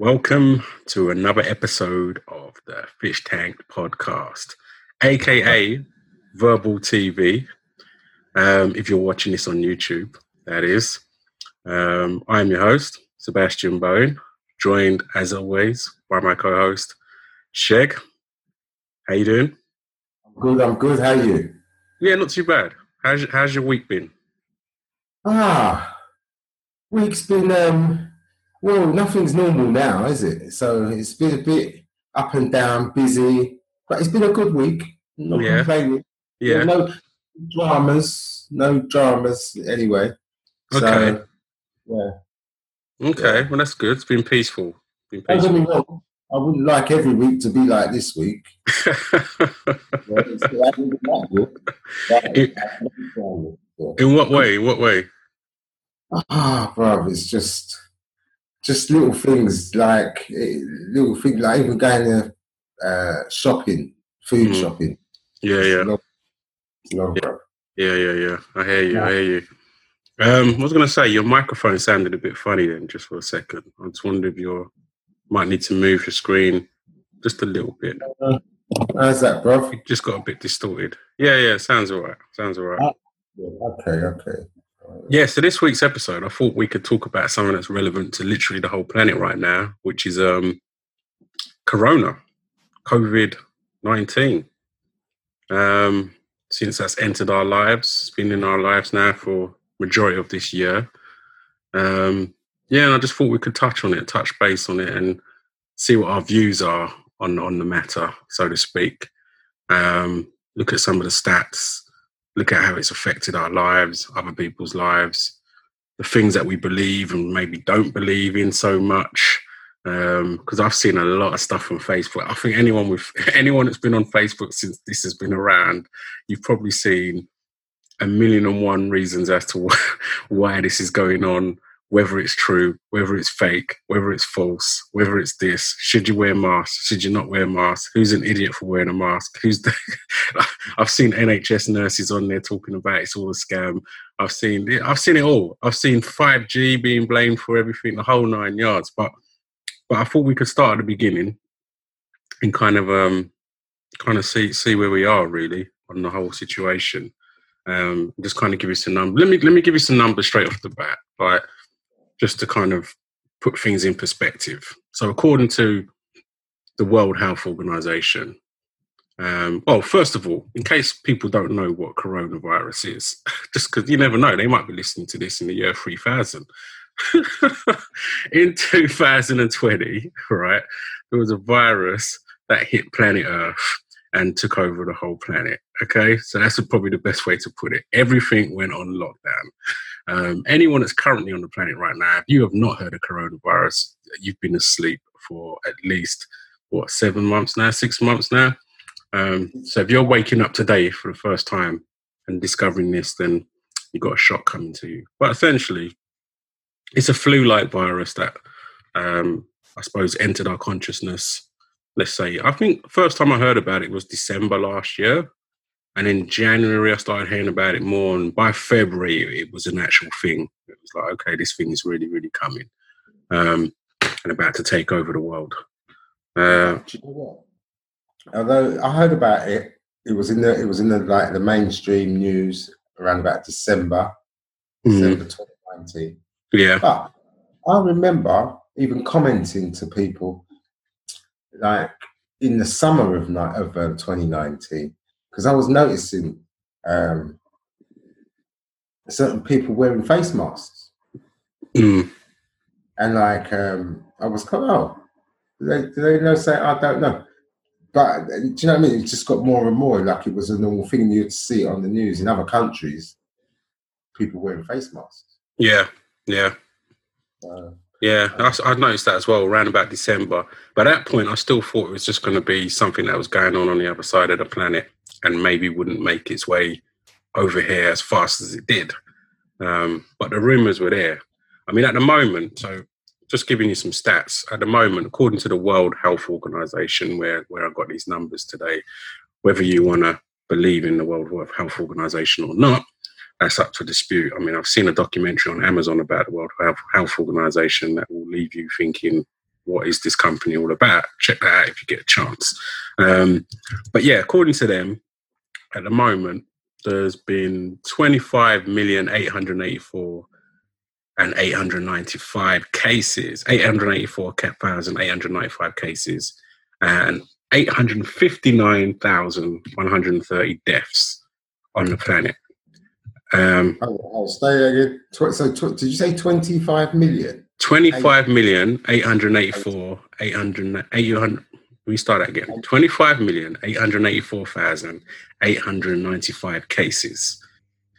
Welcome to another episode of the Fish Tank Podcast, aka Verbal TV. Um, if you're watching this on YouTube, that is. Um, I'm your host, Sebastian Bowen, joined as always by my co-host, Sheg. How you doing? I'm good. I'm good. How are you? Yeah, not too bad. How's how's your week been? Ah, week's been um. Well, nothing's normal now, is it? So it's been a bit up and down, busy, but it's been a good week. Not Yeah. complaining. Yeah. No dramas. No dramas anyway. So, Okay. yeah. Okay. Well, that's good. It's been peaceful. Been peaceful. I wouldn't like every week to be like this week. Yeah, it's- I wouldn't like it, but- It- In what way? What way? Ah, bro, it's just just little things like eh, little things like even going to uh, shopping, food Mm. shopping. Yeah, yeah. it's long, bro. Yeah, yeah, yeah. I hear you. I hear you. Um, I was going to say your microphone sounded a bit funny then, just for a second. I just wondered if you might need to move your screen just a little bit. How's that, bro? It just got a bit distorted. Yeah, yeah. Sounds all right. Sounds all right. Okay, okay. Yeah. So this week's episode, I thought we could talk about something that's relevant to literally the whole planet right now, which is um, Corona, COVID nineteen. Um, since that's entered our lives, it's been in our lives now for majority of this year. Um, yeah, and I just thought we could touch on it, touch base on it, and see what our views are on on the matter, so to speak. Um, look at some of the stats, look at how it's affected our lives, other people's lives, the things that we believe and maybe don't believe in so much. Um, because I've seen a lot of stuff on Facebook. I think anyone with anyone that's been on Facebook since this has been around, you've probably seen a million and one reasons as to why, why this is going on, whether it's true, whether it's fake, whether it's false, whether it's this. Should you wear a mask? Should you not wear a mask? Who's an idiot for wearing a mask? Who's the I've seen NHS nurses on there talking about it's all a scam. I've seen it, I've seen it all. I've seen 5G being blamed for everything, the whole nine yards. But but I thought we could start at the beginning and kind of um kind of see see where we are really on the whole situation. Um just kind of give you some numbers. Let me let me give you some numbers straight off the bat, like just to kind of put things in perspective. So according to the World Health Organization, um, well, first of all, in case people don't know what coronavirus is, just because you never know, they might be listening to this in the year 3000. in 2020, right, there was a virus that hit planet Earth and took over the whole planet. Okay, so that's probably the best way to put it. Everything went on lockdown. Um, anyone that's currently on the planet right now, if you have not heard of coronavirus, you've been asleep for at least what seven months now, six months now. Um, so if you're waking up today for the first time and discovering this, then you've got a shock coming to you. But essentially, it's a flu-like virus that um, I suppose entered our consciousness. Let's say I think first time I heard about it was December last year, and in January I started hearing about it more. And by February, it was an actual thing. It was like, okay, this thing is really, really coming um, and about to take over the world. Uh, Do you know what? Although I heard about it, it was in the it was in the like the mainstream news around about December, mm, December 2019. yeah, But I remember even commenting to people like in the summer of of uh, 2019 because I was noticing um, certain people wearing face masks mm, and like um, I was kind of oh, do they, do they know say I don't know. But uh, do you know what I mean? It just got more and more like it was a normal thing. You'd see on the news in other countries, people wearing face masks. yeah, yeah. Uh, Yeah, I, I noticed that as well around about December. But at that point, I still thought it was just going to be something that was going on on the other side of the planet and maybe wouldn't make its way over here as fast as it did. Um, but the rumors were there. I mean, at the moment, so just giving you some stats, at the moment, according to the World Health Organization, where, where I got these numbers today, whether you want to believe in the World Health Organization or not, that's up to dispute. I mean, I've seen a documentary on Amazon about the World Health, Health Organization that will leave you thinking, what is this company all about? Check that out if you get a chance. Um, but yeah, according to them, at the moment, there's been 25 million 884 and 895 cases, 884,895 cases, and 859,130 deaths on the planet. Um, Oh, I'll stay again. Tw- so, tw- did you say 25 million? 25 million 884 800 800 we start again 25 million 884,895 cases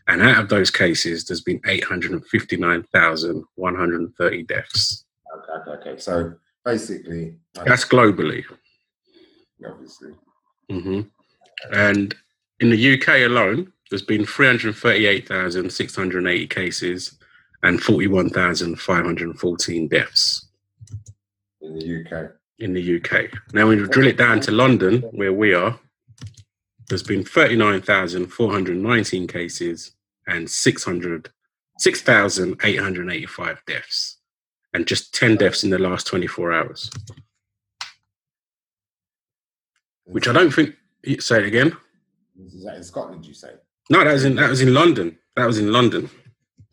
and out of those cases there's been 859,130 deaths Okay, okay, okay. So, basically, that's globally obviously. hmm and in the UK alone there's been 338,680 cases and 41,514 deaths in the UK. In the UK. Now, when you drill it down to London, where we are, there's been 39,419 cases and 600, 6,885 deaths, and just 10 deaths in the last 24 hours, which I don't think. Say it again. Is that in Scotland, you say? No, that was in that was in London. That was in London.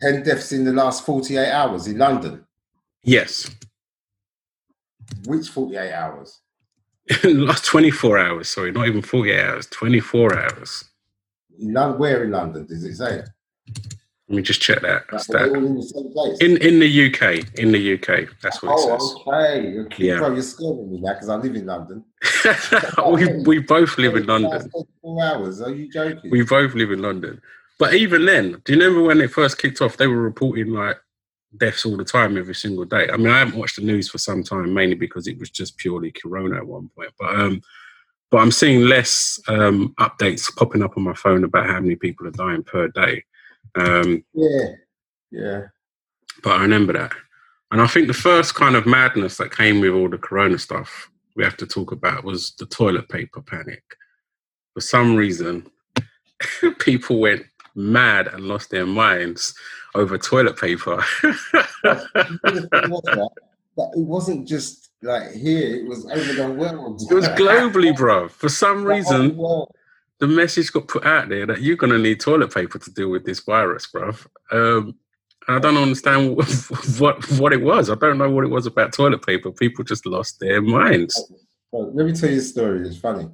10 deaths in the last 48 hours in London. Yes, Which 48 hours? last 24 hours. Sorry, not even 48 hours. 24 hours. London, where in London does it say? Let me just check that. Like, all in the same place. In in the UK, in the UK, that's what it oh, says. oh, okay. okay. Yeah. Bro, you're scaring me now because I live in London. we, we both live in London. Four hours. Are you joking? We both live in London. But even then, do you remember when it first kicked off? They were reporting like deaths all the time, every single day. I mean, I haven't watched the news for some time, mainly because it was just purely Corona at one point. But um, but I'm seeing less um, updates popping up on my phone about how many people are dying per day. Um, yeah. Yeah. but I remember that. And I think the first kind of madness that came with all the corona stuff we have to talk about was the toilet paper panic. For some reason, people went mad and lost their minds over toilet paper. It was that, that it wasn't just like here, it was over the world. It was globally, bro. For some reason, the message got put out there that you're going to need toilet paper to deal with this virus, bro. Um, and I don't understand what what it was. I don't know what it was about toilet paper. People just lost their minds. Well, let me tell you a story. It's funny.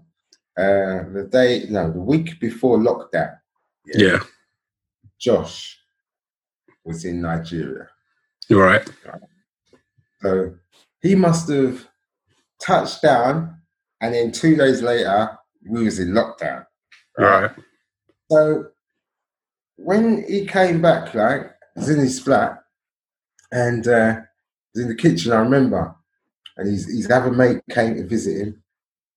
Uh, the day, no, the week before lockdown, Yeah, Josh was in Nigeria. you're right. So he must have touched down, and then two days later, we was in lockdown. Right. So when he came back, like, he was in his flat, and uh, was in the kitchen, I remember, and his, his other mate came to visit him,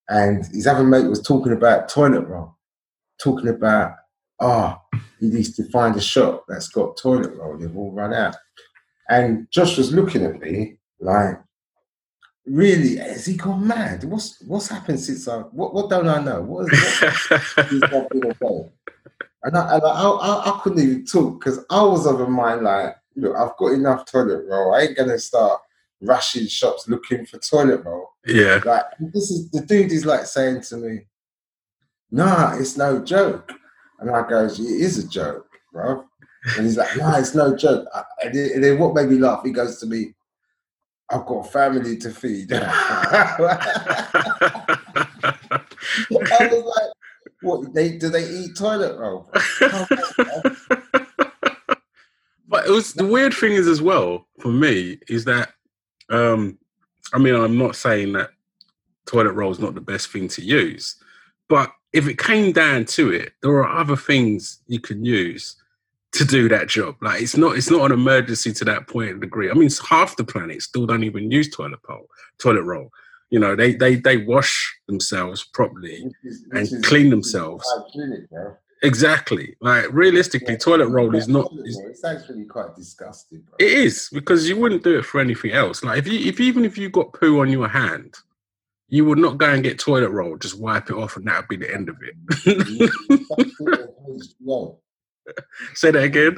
and his other mate was talking about toilet roll, talking about, oh, he needs to find a shop that's got toilet roll, they've all run out. And Josh was looking at me like, really, has he gone mad? What's what's happened since I, what, what don't I know? What is, he's been. And I, and I, I, I couldn't even talk because I was of a mind like, look, I've got enough toilet roll. I ain't gonna start rushing shops looking for toilet roll. yeah. Like this is the dude is like saying to me, Nah, it's no joke. And I goes, It is a joke, bro. And he's like, Nah, it's no joke. And then, what made me laugh? He goes to me, I've got family to feed. I was like, what they do they eat toilet roll? but it was the weird thing is as well for me is that um I mean I'm not saying that toilet roll is not the best thing to use, but if it came down to it, there are other things you can use to do that job. Like it's not it's not an emergency to that point and degree. I mean, half the planet still don't even use toilet roll. Toilet roll. You know, they they they wash themselves properly. Is- And is- clean themselves. Exactly. Like realistically, Yeah. toilet roll is not. Is, It's actually quite disgusting, bro. it is because you wouldn't do it for anything else. Like if you if even if you got poo on your hand, you would not go and get toilet roll, just wipe it off, and that would be the end of it. Say that again.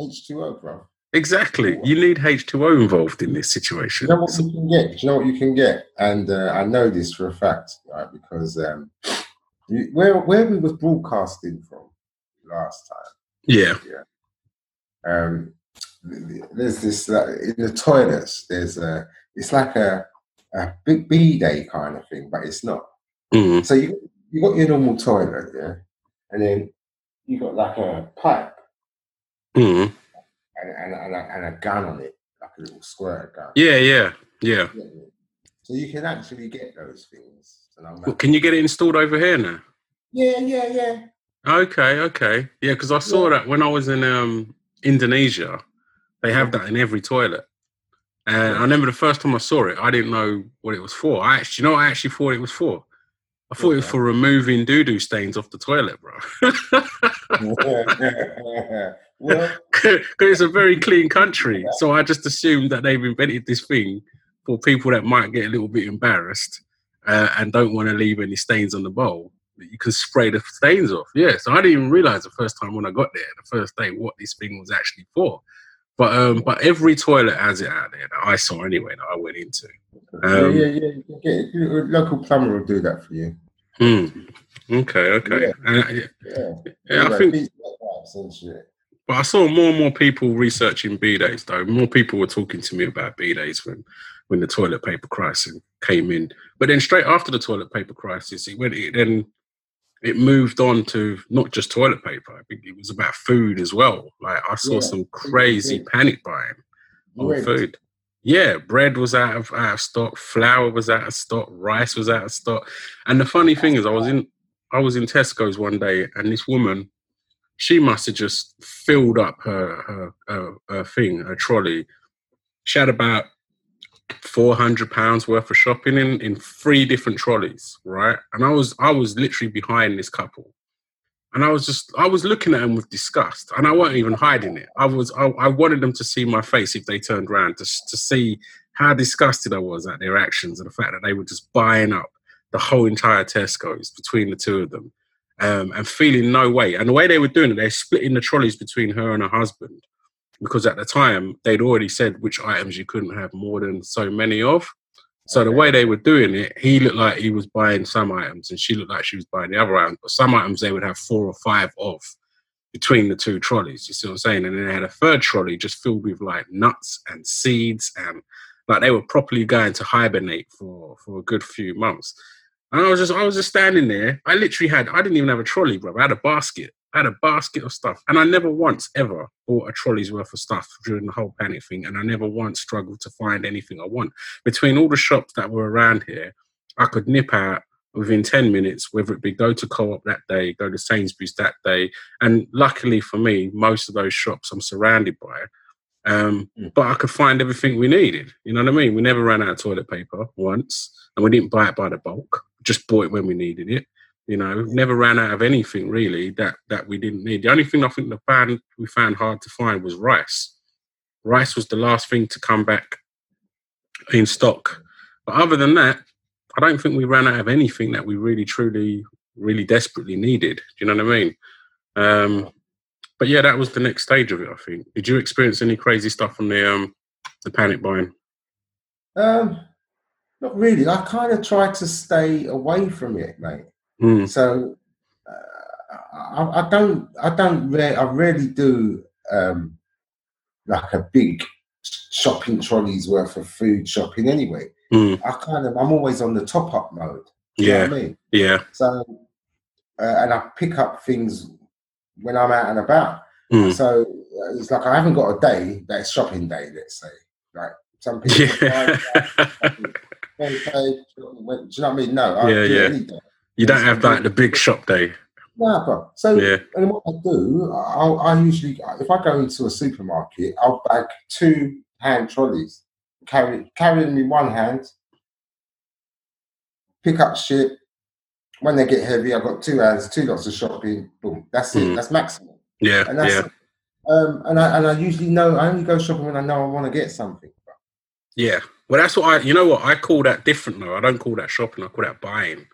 H2O, bro. Exactly. You need H2O involved in this situation. You know what you can get? Do you know what you can get? And uh, I know this for a fact, right? Because um, you, where where we was broadcasting from last time, Yeah. Yeah. um, there's this uh, in the toilets. There's a it's like a a big bidet kind of thing, but it's not. Mm. So you you got your normal toilet, yeah, and then you got like a pipe Mm. and and, and, a, and a gun on it, like a little squirt gun. Yeah, yeah, yeah. Yeah, yeah. So you can actually get those things. Well, can you get it installed over here now? yeah, yeah, yeah. Okay, okay. Yeah, because I saw that when I was in um, Indonesia. They have that in every toilet. And I remember the first time I saw it, I didn't know what it was for. I actually, you know, what I actually thought it was for. I thought it was for removing doo doo stains off the toilet, bro. Because it's a very clean country. So I just assumed that they've invented this thing for people that might get a little bit embarrassed uh, and don't want to leave any stains on the bowl. You can spray the stains off. Yeah. So I didn't even realize the first time when I got there, the first day, what this thing was actually for. But um, but every toilet has it out there that I saw anyway that I went into. yeah, Um, yeah, yeah. You can get, your local plumber will do that for you. Hmm. Okay. Okay. Yeah. Uh, yeah, Yeah, yeah, I think beats like pipes and shit. But I saw more and more people researching bidets, though. More people were talking to me about bidets when, when the toilet paper crisis came in. But then straight after the toilet paper crisis, it went. It then it moved on to not just toilet paper. I think it was about food as well. Like I saw Yeah, some crazy yeah. panic buying on Bread. food. Yeah, bread was out of out of stock, flour was out of stock, rice was out of stock. And the funny thing is, I was in I was in Tesco's one day, and this woman, she must have just filled up her her, her, her thing, her trolley. She had about four hundred pounds worth of shopping in in three different trolleys, right? And I was I was literally behind this couple, and I was just I was looking at them with disgust, and I wasn't even hiding it. I was I, I wanted them to see my face if they turned around to to see how disgusted I was at their actions and the fact that they were just buying up the whole entire Tesco's between the two of them, um, and feeling no way. And the way they were doing it, they're splitting the trolleys between her and her husband because at the time they'd already said which items you couldn't have more than so many of. So the way they were doing it, he looked like he was buying some items, and she looked like she was buying the other items. But some items they would have four or five of between the two trolleys. You see what I'm saying? And then they had a third trolley just filled with like nuts and seeds, and like they were properly going to hibernate for for a good few months. And I was just I was just standing there. I literally had I didn't even have a trolley, bro. I had a basket. I had a basket of stuff, and I never once ever bought a trolley's worth of stuff during the whole panic thing, and I never once struggled to find anything I want. Between all the shops that were around here, I could nip out within 10 minutes, whether it be go to co-op that day, go to Sainsbury's that day. And luckily for me, most of those shops I'm surrounded by. Um, Mm. but I could find everything we needed. You know what I mean? We never ran out of toilet paper once, and we didn't buy it by the bulk. Just bought it when we needed it. You know, never ran out of anything really that that we didn't need. The only thing I think the band we found hard to find was rice. Rice was the last thing to come back in stock. But other than that, I don't think we ran out of anything that we really, truly, really desperately needed. Do you know what I mean? Um, but yeah, that was the next stage of it. I think. Did you experience any crazy stuff from the um, the panic buying? Um, not really. I kind of tried to stay away from it, mate. Mm, So uh, I, I don't, I don't, re- I rarely do um, like a big shopping trolley's worth of food shopping. Anyway, mm, I kind of, I'm always on the top up mode. You know yeah, what I mean? yeah. So, uh, and I pick up things when I'm out and about. Mm. So uh, it's like I haven't got a day that's shopping day. Let's say, like some people. Yeah. Do you know what I mean? No, I Yeah, yeah. You don't have like the big shop day. No, bro. So, Yeah. and what I do, I'll, I usually, if I go into a supermarket, I'll bag two hand trolleys, carry carrying me one hand, pick up shit. When they get heavy, I've got two hands, two lots of shopping. Boom, that's it. Mm. That's maximum. Yeah, And that's yeah, it. Um, and I and I usually know I only go shopping when I know I want to get something. bro. yeah. Well, that's what I. You know what? I call that different though. I don't call that shopping. I call that buying.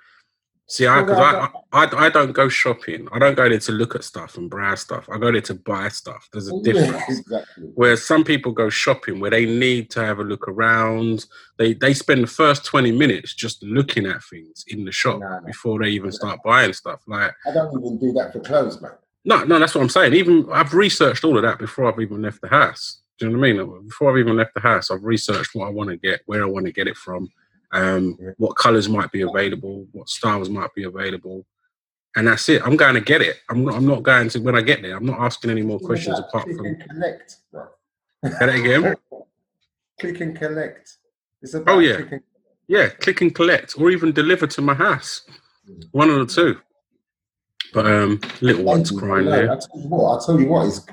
See, I, cause I I, I, don't go shopping. I don't go there to look at stuff and browse stuff. I go there to buy stuff. There's a oh, difference. exactly. Whereas some people go shopping where they need to have a look around. They they spend the first 20 minutes just looking at things in the shop No, no. before they even start buying stuff. Like, I don't even do that for clothes, mate. no, no, that's what I'm saying. Even I've researched all of that before I've even left the house. Do you know what I mean? Before I've even left the house, I've researched what I want to get, where I want to get it from, um, what colors might be available, what styles might be available, and that's it. I'm going to get it. I'm not. I'm not going to when I get there. I'm not asking any more questions Click apart from. collect. That again. click and collect. It's about Oh, yeah. click and- Yeah, click and collect, or even deliver to my house. Mm. One of the two. But um, little one's crying No, there. I tell you what, I tell you what is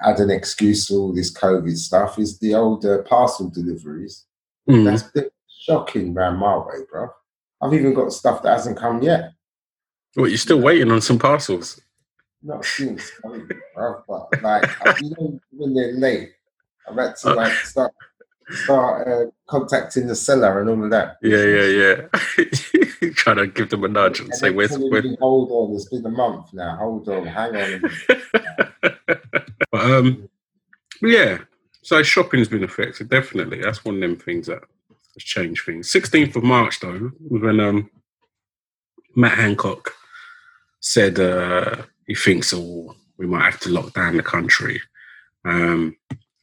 had an excuse for all this COVID stuff is the old uh, parcel deliveries. Mm. That's shocking round my way, bro. I've even got stuff that hasn't come yet. What you're still waiting on some parcels? Not since bro. But like, you know, when they're late, I've had to like start start uh, contacting the seller and all of that. Yeah, yeah, yeah. Trying to give them a nudge and And say, "Where's telling where?" me, Hold on, it's been a month now. Hold on, hang on. but um, yeah. So shopping's been affected. Definitely, that's one of them things that has changed things. Sixteenth of March, though, when um, Matt Hancock said uh, he thinks oh, we might have to lock down the country, um,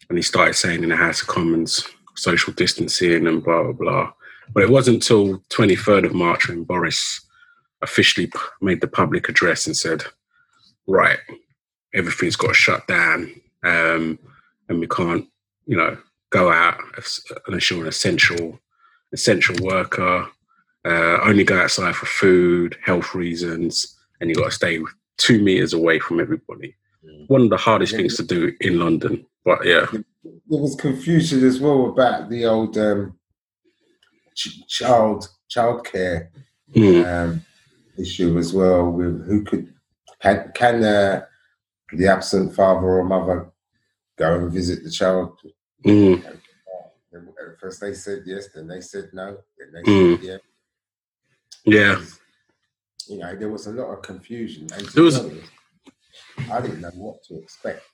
and he started saying in the House of Commons social distancing and blah blah blah. But it wasn't until twenty third of March when Boris officially p- made the public address and said, "Right, everything's got to shut down, um, and we can't, you know, go out unless you're an essential essential worker. Uh, only go outside for food, health reasons, and you got to stay two meters away from everybody. Mm. One of the hardest things to do in London, but yeah, there was confusion as well about the old um, ch- child childcare Mm, um, issue as well. With who could can can uh, the absent father or mother go and visit the child? mm, And At first they said yes, then they said no, then they Mm. said yeah. yeah. You know, there was a lot of confusion. And There was- honest, I didn't know what to expect.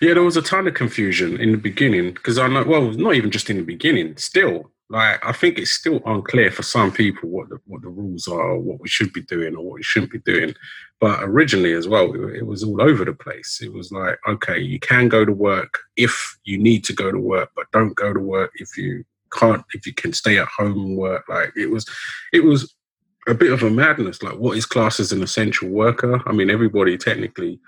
Yeah, there was a ton of confusion in the beginning because I know, well, not even just in the beginning, still, like, I think it's still unclear for some people what the, what the rules are, what we should be doing, or what we shouldn't be doing. But originally, as well, it, it was all over the place. It was like, okay, you can go to work if you need to go to work, but don't go to work if you can't, if you can stay at home and work. Like, it was, it was a bit of a madness. Like, what is classed as an essential worker? I mean, everybody technically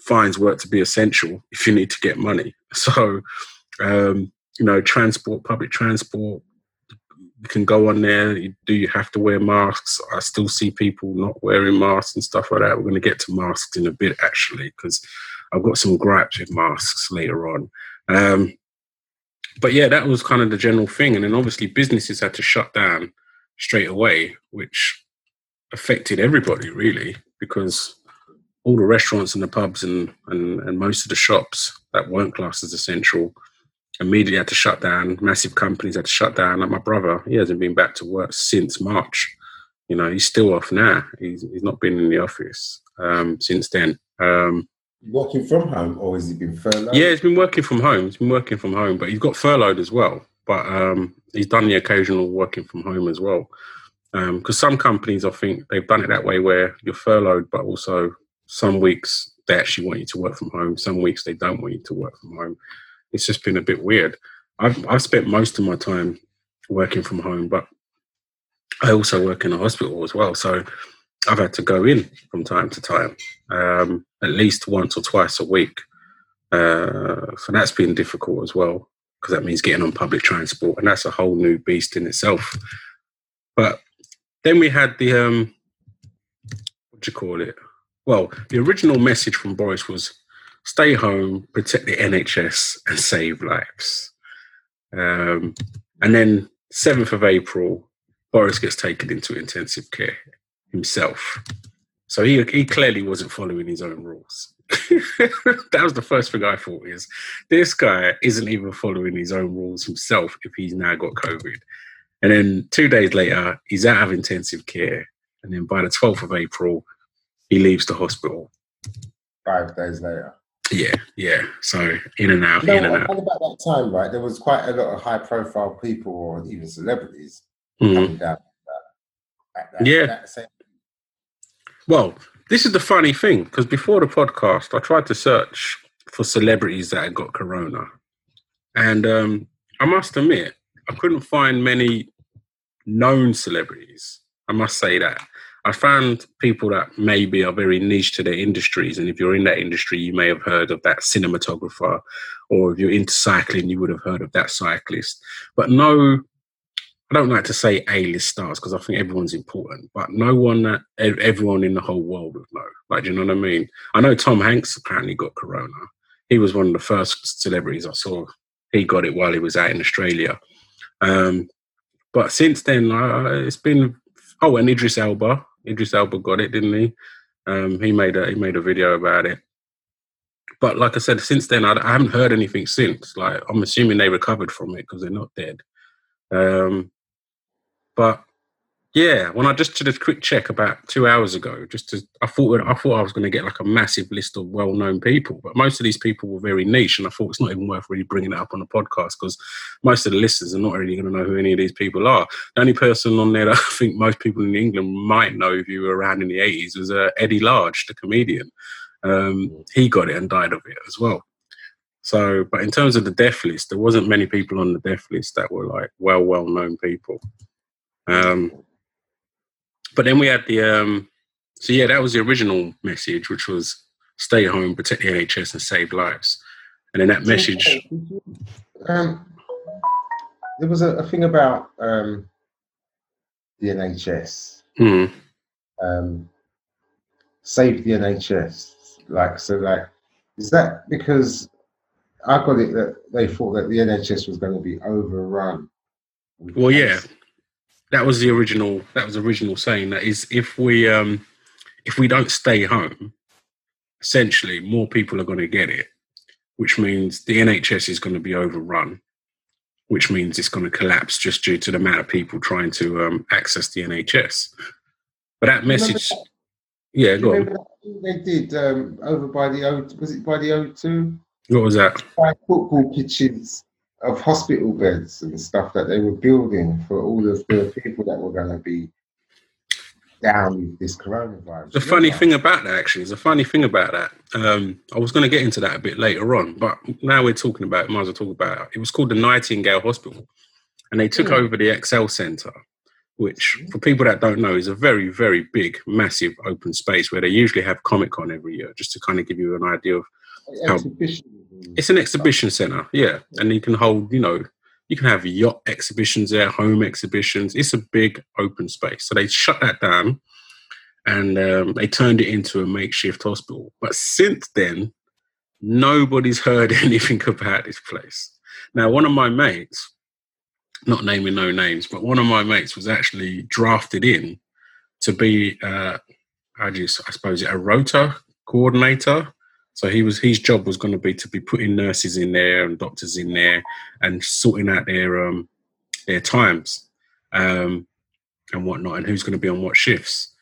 finds work to be essential if you need to get money. So, um, you know, transport, public transport, you can go on there. Do you have to wear masks? I still see people not wearing masks and stuff like that. We're going to get to masks in a bit, actually, because I've got some gripes with masks later on. Um, but yeah, that was kind of the general thing. And then obviously businesses had to shut down straight away, which affected everybody really, because all the restaurants and the pubs and, and, and most of the shops that weren't classed as essential immediately had to shut down. Massive companies had to shut down. Like my brother, he hasn't been back to work since March. You know, he's still off now. He's, he's not been in the office um, since then. Um, Working from home, or has he been furloughed? yeah, he's been working from home. He's been working from home, but he's got furloughed as well. But um, he's done the occasional working from home as well. Because some companies, I think, they've done it that way where you're furloughed, but also some weeks they actually want you to work from home. Some weeks they don't want you to work from home. It's just been a bit weird. I've, I've spent most of my time working from home, but I also work in a hospital as well. So I've had to go in from time to time, um, at least once or twice a week. Uh, so that's been difficult as well because that means getting on public transport, and that's a whole new beast in itself. But then we had the um, what do you call it? Well, the original message from Boris was stay home, protect the NHS, and save lives. Um, and then 7th of April, Boris gets taken into intensive care himself. So he, he clearly wasn't following his own rules. that was the first thing I thought is this guy isn't even following his own rules himself if he's now got COVID. And then two days later, he's out of intensive care. And then by the 12th of April, he leaves the hospital. Five days later. Yeah, yeah. So in and out, You know, in and out. about that time, right? There was quite a lot of high profile people or even celebrities coming down. That, that, Yeah. that same- Well, this is the funny thing because before the podcast, I tried to search for celebrities that had got corona, and um, I must admit, I couldn't find many known celebrities. I must say that. I found people that maybe are very niche to their industries, and if you're in that industry, you may have heard of that cinematographer, or if you're into cycling, you would have heard of that cyclist. But no, I don't like to say A-list stars because I think everyone's important, but no one that everyone in the whole world would know. Like, do you know what I mean? I know Tom Hanks apparently got corona. He was one of the first celebrities I saw. He got it while he was out in Australia. Um, but since then, uh, it's been oh, and Idris Elba. Idris Elba got it, didn't he? Um, he made a he made a video about it. But like I said, since then I, I haven't heard anything since. Like I'm assuming they recovered from it because they're not dead. Um, but yeah, when I just did a quick check about two hours ago, just to, I thought I thought I was going to get like a massive list of well-known people, but most of these people were very niche, and I thought it's not even worth really bringing it up on the podcast because most of the listeners are not really going to know who any of these people are. The only person on there that I think most people in England might know if you were around in the 80s was uh, Eddie Large, the comedian. Um, he got it and died of it as well. So, but in terms of the death list, there wasn't many people on the death list that were like well, well known people. Um, but then we had the, um, so yeah, that was the original message, which was stay home, protect the NHS, and save lives. And then that message, Um, there was a, a thing about um, the NHS. Hmm, Um, save the NHS. Like so, like is that because I got it that they thought that the NHS was going to be overrun? Well, yeah. That was the original that was the original saying that is if we um if we don't stay home essentially more people are going to get it which means the nhs is going to be overrun which means it's going to collapse just due to the amount of people trying to um, access the nhs but that message that? yeah go on remember that thing they did um, over by the O? Was it by the O2? what was that football pitches of hospital beds and stuff that they were building for all of the people that were going to be down with this coronavirus. The funny thing about that, actually, is a funny thing about that. Um, I was going to get into that a bit later on, but now we're talking about it, might as well talk about it. It was called the Nightingale Hospital, and they took Hmm. over the Excel Centre, which, for people that don't know, is a very, very big, massive open space where they usually have Comic Con every year, just to kind of give you an idea of. how- exhibition. It's an exhibition centre, yeah, and you can hold, you know, you can have yacht exhibitions there, home exhibitions. It's a big open space. So they shut that down and um, they turned it into a makeshift hospital. But since then, nobody's heard anything about this place. Now, one of my mates, not naming no names, but one of my mates was actually drafted in to be, uh, you, s- I suppose, a rota coordinator. So he was his job was going to be to be putting nurses in there and doctors in there and sorting out their um, their times um, and whatnot, and who's going to be on what shifts.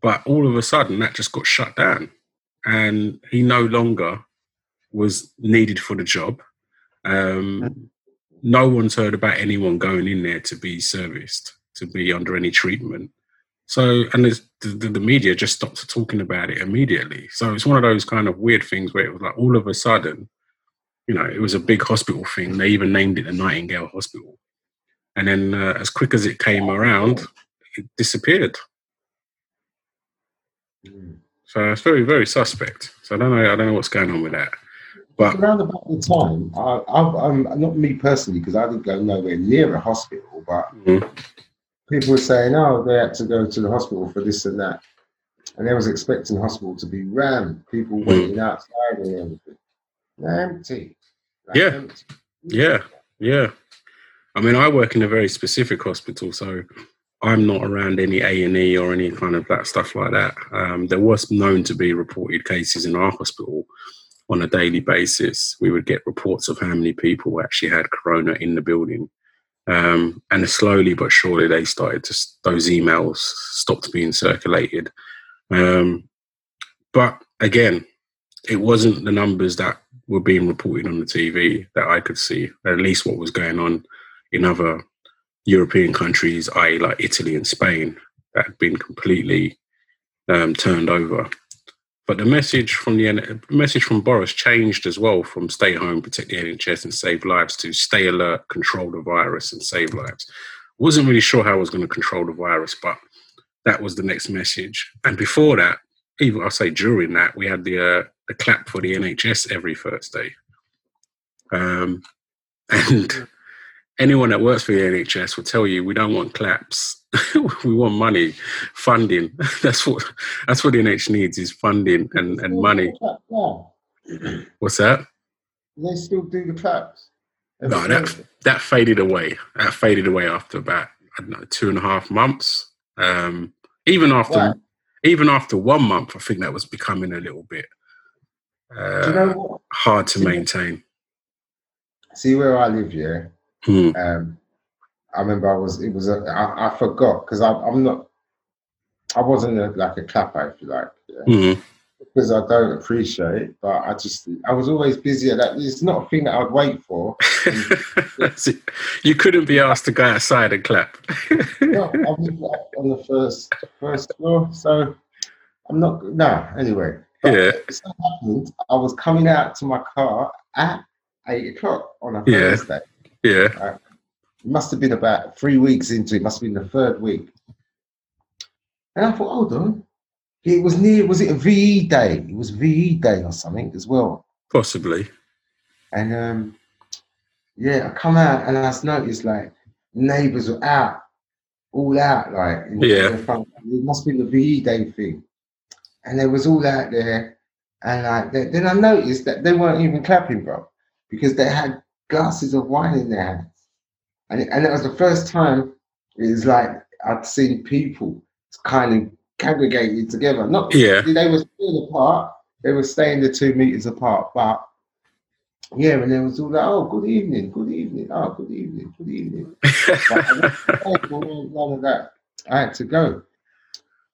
But all of a sudden, that just got shut down, and he no longer was needed for the job. Um, no one's heard about anyone going in there to be serviced, to be under any treatment. So, and the, the, media just stopped talking about it immediately. So it's one of those kind of weird things where it was like all of a sudden, you know, it was a big hospital thing. They even named it the Nightingale Hospital. And then uh, as quick as it came around, it disappeared. Mm. So it's very, very suspect. So I don't know. I don't know what's going on with that. But Around about the time, I, I'm not me personally because I didn't go nowhere near a hospital, but Mhm. People were saying, "Oh, they had to go to the hospital for this and that," and they was expecting the hospital to be rammed, people Mm. waiting outside and everything. Empty. Like, Yeah. empty. Yeah. Yeah. I mean, I work in a very specific hospital, so I'm not around any A and E or any kind of that stuff like that. Um, there was known to be reported cases in our hospital on a daily basis. We would get reports of how many people actually had corona in the building, Um, and slowly but surely, they started to those emails stopped being circulated. Um, but again, it wasn't the numbers that were being reported on the TV that I could see. At least what was going on in other European countries, i.e., like Italy and Spain, that had been completely um, turned over. But the message from the message from Boris changed as well from stay home, protect the NHS and save lives to stay alert, control the virus and save lives. Wasn't really sure how I was going to control the virus, but that was the next message. And before that, even I'll say during that, we had the uh, the clap for the NHS every Thursday. Um, and anyone that works for the NHS will tell you we don't want claps. we want money, funding. That's what that's what the NHS needs is funding and, and money. What's that? They still do the claps. No, that that faded away. That faded away after about I don't know two and a half months. Um, even after even after one month, I think that was becoming a little bit uh, you know hard to maintain. See where I live, yeah. Hmm. Um, I remember I was it was a, I, I forgot because I'm not I wasn't a, like a clapper if you like yeah? mm-hmm. because I don't appreciate but I just I was always busy at that it's not a thing that I'd wait for you couldn't be asked to go outside and clap no, I was on the first first floor so I'm not no anyway but yeah so happened I was coming out to my car at eight o'clock on a. Thursday yeah right? It must have been about three weeks into it, must have been the third week. And I thought, hold on. It was near, was it a VE day? It was VE day or something as well. Possibly. And um, yeah, I come out and I just noticed like neighbours were out, all out, like yeah. It must be the VE day thing. And they was all out there. And like then I noticed that they weren't even clapping, bro, because they had glasses of wine in their hands and and it was the first time it was like I'd seen people kind of congregated together. Not yeah, they were still apart. They were staying the two meters apart, but yeah, and there was all that. Oh, good evening, good evening. Oh, good evening, good evening. none of that. I had to go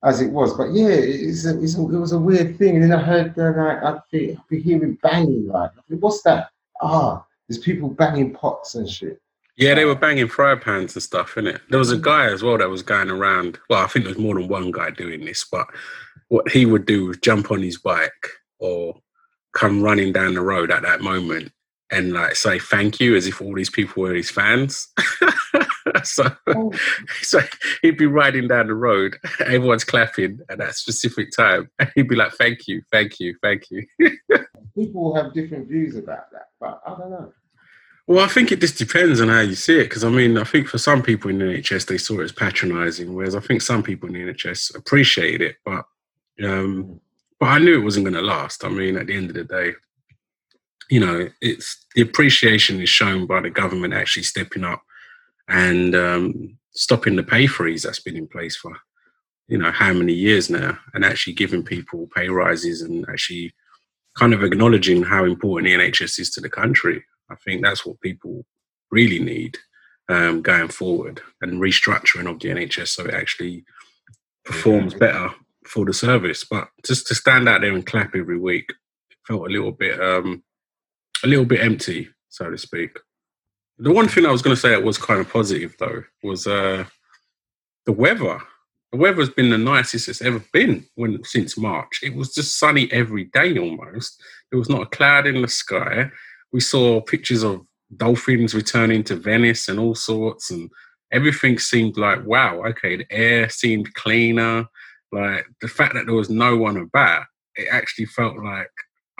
as it was, but yeah, it's a, it's a, it was a weird thing. And then I heard that like, I'd be, I'd be hearing banging like, what's that? Ah, there's people banging pots and shit. Yeah, they were banging fry pans and stuff, innit? There was a guy as well that was going around. Well, I think there was more than one guy doing this, but what he would do was jump on his bike or come running down the road at that moment and like say thank you as if all these people were his fans. so, oh. so he'd be riding down the road, everyone's clapping at that specific time, and he'd be like, "Thank you, thank you, thank you." people will have different views about that, but I don't know. Well, I think it just depends on how you see it. Because I mean, I think for some people in the NHS, they saw it as patronising, whereas I think some people in the NHS appreciated it. But, um, but I knew it wasn't going to last. I mean, at the end of the day, you know, it's the appreciation is shown by the government actually stepping up and um, stopping the pay freeze that's been in place for, you know, how many years now, and actually giving people pay rises and actually kind of acknowledging how important the NHS is to the country. I think that's what people really need um, going forward and restructuring of the NHS so it actually performs better for the service. But just to stand out there and clap every week felt a little bit um, a little bit empty, so to speak. The one thing I was going to say that was kind of positive though was uh, the weather. The weather has been the nicest it's ever been when since March. It was just sunny every day almost. There was not a cloud in the sky we saw pictures of dolphins returning to Venice and all sorts, and everything seemed like wow. Okay, the air seemed cleaner. Like the fact that there was no one about, it actually felt like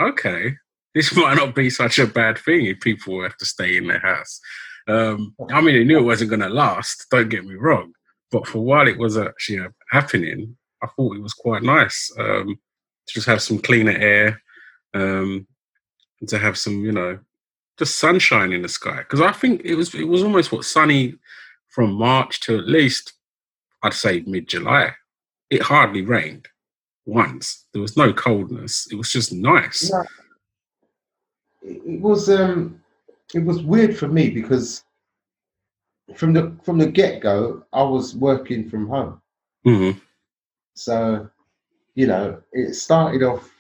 okay, this might not be such a bad thing if people have to stay in their house. Um, I mean, they knew it wasn't going to last. Don't get me wrong, but for a while it was actually happening, I thought it was quite nice um, to just have some cleaner air. Um, to have some, you know, just sunshine in the sky. Because I think it was it was almost what sunny from March to at least I'd say mid July. It hardly rained once. There was no coldness. It was just nice. Yeah. It was um it was weird for me because from the from the get go, I was working from home. Mm-hmm. So, you know, it started off.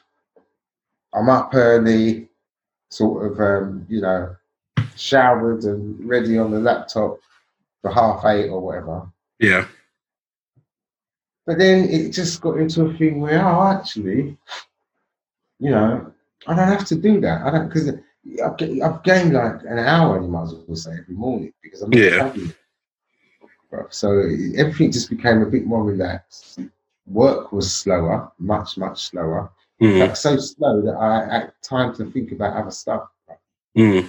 I'm up early, sort of, um, you know, showered and ready on the laptop for half eight or whatever. Yeah. But then it just got into a thing where, oh, actually, you know, I don't have to do that. I don't because I've, I've gained like an hour, you might as well say, every morning because I'm not Yeah. traveling. So everything just became a bit more relaxed. Work was slower, much, much slower. Mm, Like so slow that I had time to think about other stuff, mm,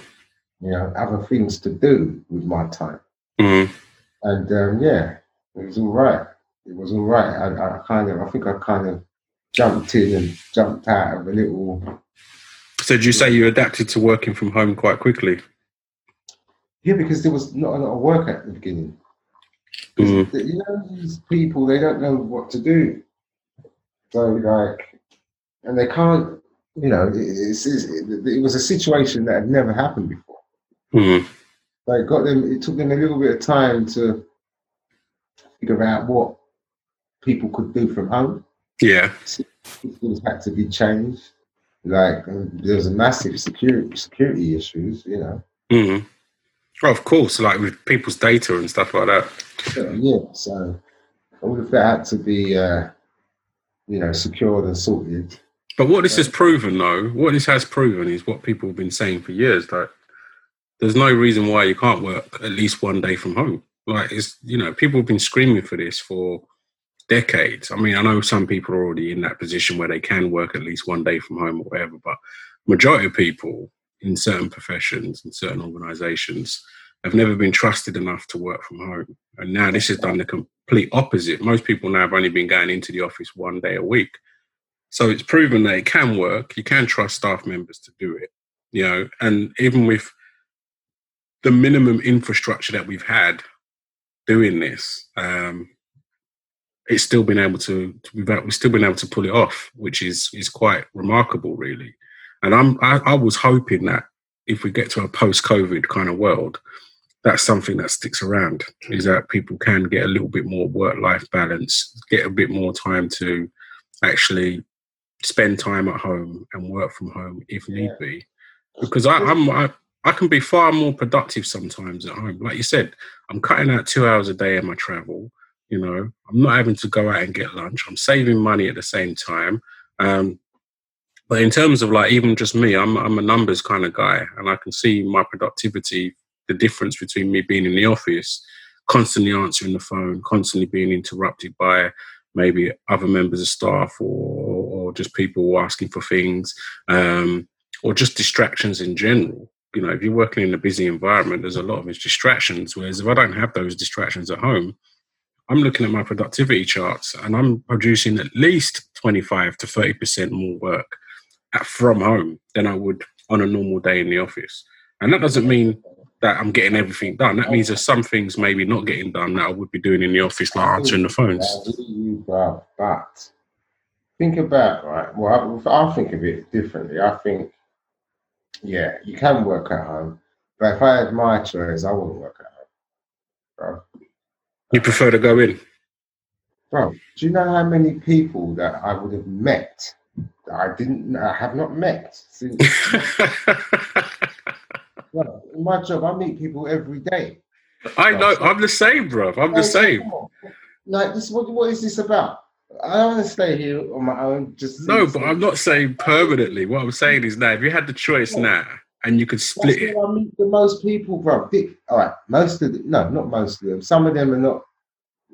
you know, other things to do with my time. mm. And um, yeah, it was all right. It was all right. I, I kind of, I think I kind of jumped in and jumped out of a little. So, did you say you adapted to working from home quite quickly? Yeah, because there was not a lot of work at the beginning. Mm. You know, these people, they don't know what to do. So, like, and they can't, you know, it, it's, it, it was a situation that had never happened before. Mm, So it got them, it took them a little bit of time to figure out what people could do from home. yeah. Things had to be changed. Like, there's a massive security security issues, you know. Mm. Oh, of course, like with people's data and stuff like that. Yeah, so all of that had to be, uh, you know, secured and sorted. But what this has proven, though, what this has proven is what people have been saying for years. Like, there's no reason why you can't work at least one day from home. Like, it's you know, people have been screaming for this for decades. I mean, I know some people are already in that position where they can work at least one day from home or whatever, but majority of people in certain professions and certain organizations have never been trusted enough to work from home. And now this has done the complete opposite. Most people now have only been going into the office one day a week. So it's proven that it can work. You can trust staff members to do it, you know, and even with the minimum infrastructure that we've had doing this, um, it's still been able to, to we've, we've still been able to pull it off, which is is quite remarkable, really. And I'm I, I was hoping that if we get to a post-COVID kind of world, that's something that sticks around. Is that people can get a little bit more work-life balance, get a bit more time to actually spend time at home and work from home if need Yeah. be. Because I, I'm I, I can be far more productive sometimes at home. Like you said, I'm cutting out two hours a day in my travel. You know, I'm not having to go out and get lunch. I'm saving money at the same time. Um, but in terms of like even just me, I'm I'm a numbers kind of guy, and I can see my productivity, the difference between me being in the office, constantly answering the phone, constantly being interrupted by maybe other members of staff or or just people asking for things, um, or just distractions in general. You know, if you're working in a busy environment, there's a lot of distractions. Whereas if I don't have those distractions at home, I'm looking at my productivity charts and I'm producing at least 25 to 30% more work at, from home than I would on a normal day in the office. And that doesn't mean that I'm getting everything done. That means there's some things maybe not getting done that I would be doing in the office, like answering the phones. But think about right. Well, I, I think of it differently. I think, yeah, you can work at home, but if I had my choice, I wouldn't work at home, You prefer to go in? bro. Do you know how many people that I would have met that I didn't, I have not met since? well, in my job, I meet people every day. I know. I'm the same, bro. I'm the same. Like this, what, what is this about? I don't want to stay here on my own. Just No, but I'm not saying permanently. What I'm saying is now, if you had the choice now and you could split That's it, I meet the most people, bro. All right, most of them, no, not most of them. Some of them are not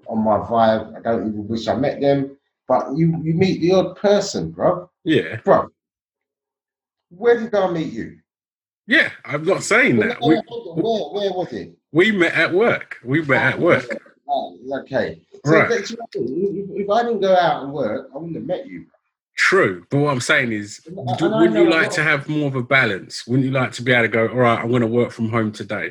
on my vibe. I don't even wish I met them. But you, you meet the odd person, bro. yeah, Bro, where did I meet you? yeah. I'm not saying that. Where, We, where, where was it? we met at work. We met at work. Oh, okay. So Right. that's what I mean. if, if I didn't go out and work, I wouldn't have met you. True, but what I'm saying is, And wouldn't you like to have more of a balance? Wouldn't you like to be able to go, all right, I'm going to work from home today?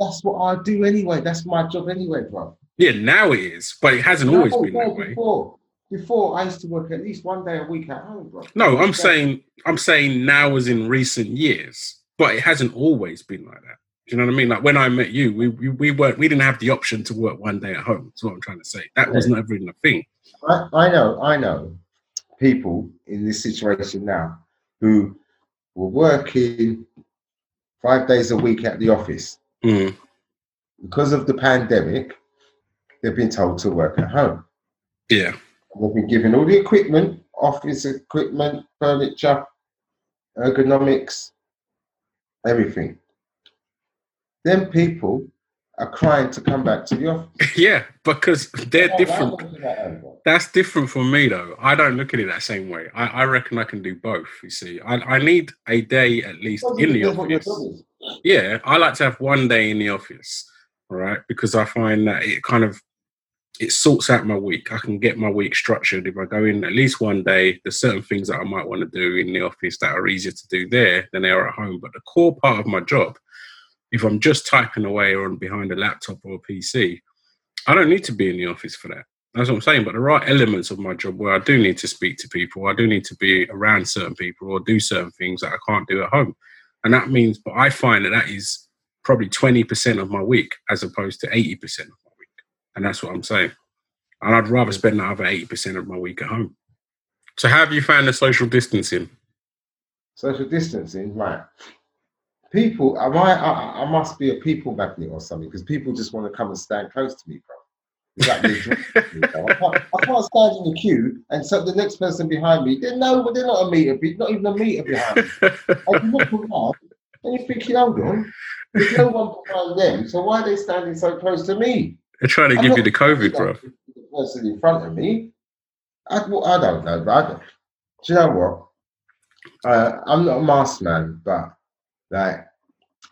That's what I do anyway. That's my job anyway, bro. Yeah, now it is, but it hasn't No, always been no, that way. Before, before I used to work at least one day a week at home, bro. No, I'm saying, I'm saying now as in recent years, but it hasn't always been like that. Do you know what I mean? Like when I met you, we we, we weren't we didn't have the option to work one day at home. That's what I'm trying to say. That was never even a thing. I, I know, I know people in this situation now who were working five days a week at the office. Mm. Because of the pandemic, they've been told to work at home. Yeah. They've been given all the equipment, office equipment, furniture, ergonomics, everything. Then people are crying to come back to the office. yeah, because they're why different. would that happen? That's different from me though. I don't look at it that same way. I, I reckon I can do both. You see, I, I need a day at least Well, in the depends what your office. Yeah, I like to have one day in the office, all right, because I find that it kind of it sorts out my week. I can get my week structured if I go in at least one day. There's certain things that I might want to do in the office that are easier to do there than they are at home. But the core part of my job, if I'm just typing away or behind a laptop or a PC, I don't need to be in the office for that. That's what I'm saying. But there are elements of my job where I do need to speak to people. I do need to be around certain people or do certain things that I can't do at home. And that means, but I find that that is probably 20% of my week as opposed to 80% of my week. And that's what I'm saying. And I'd rather spend that other 80% of my week at home. So, how have you found the social distancing? social distancing, right? People, am I, I, I must be a people magnet or something because people just want to come and stand close to me, bro. It's like they're drawn to me, bro. I, can't, I can't stand in the queue and so the next person behind me, they're no, they're not a meter, not even a meter behind me. I can look around and you're thinking, hold on, there's no one behind them, so why are they standing so close to me? They're trying to I'm give you the COVID, bro. The person in front of me, I, well, I don't know, but I don't- do you know what? Uh, I'm not a mask man, but like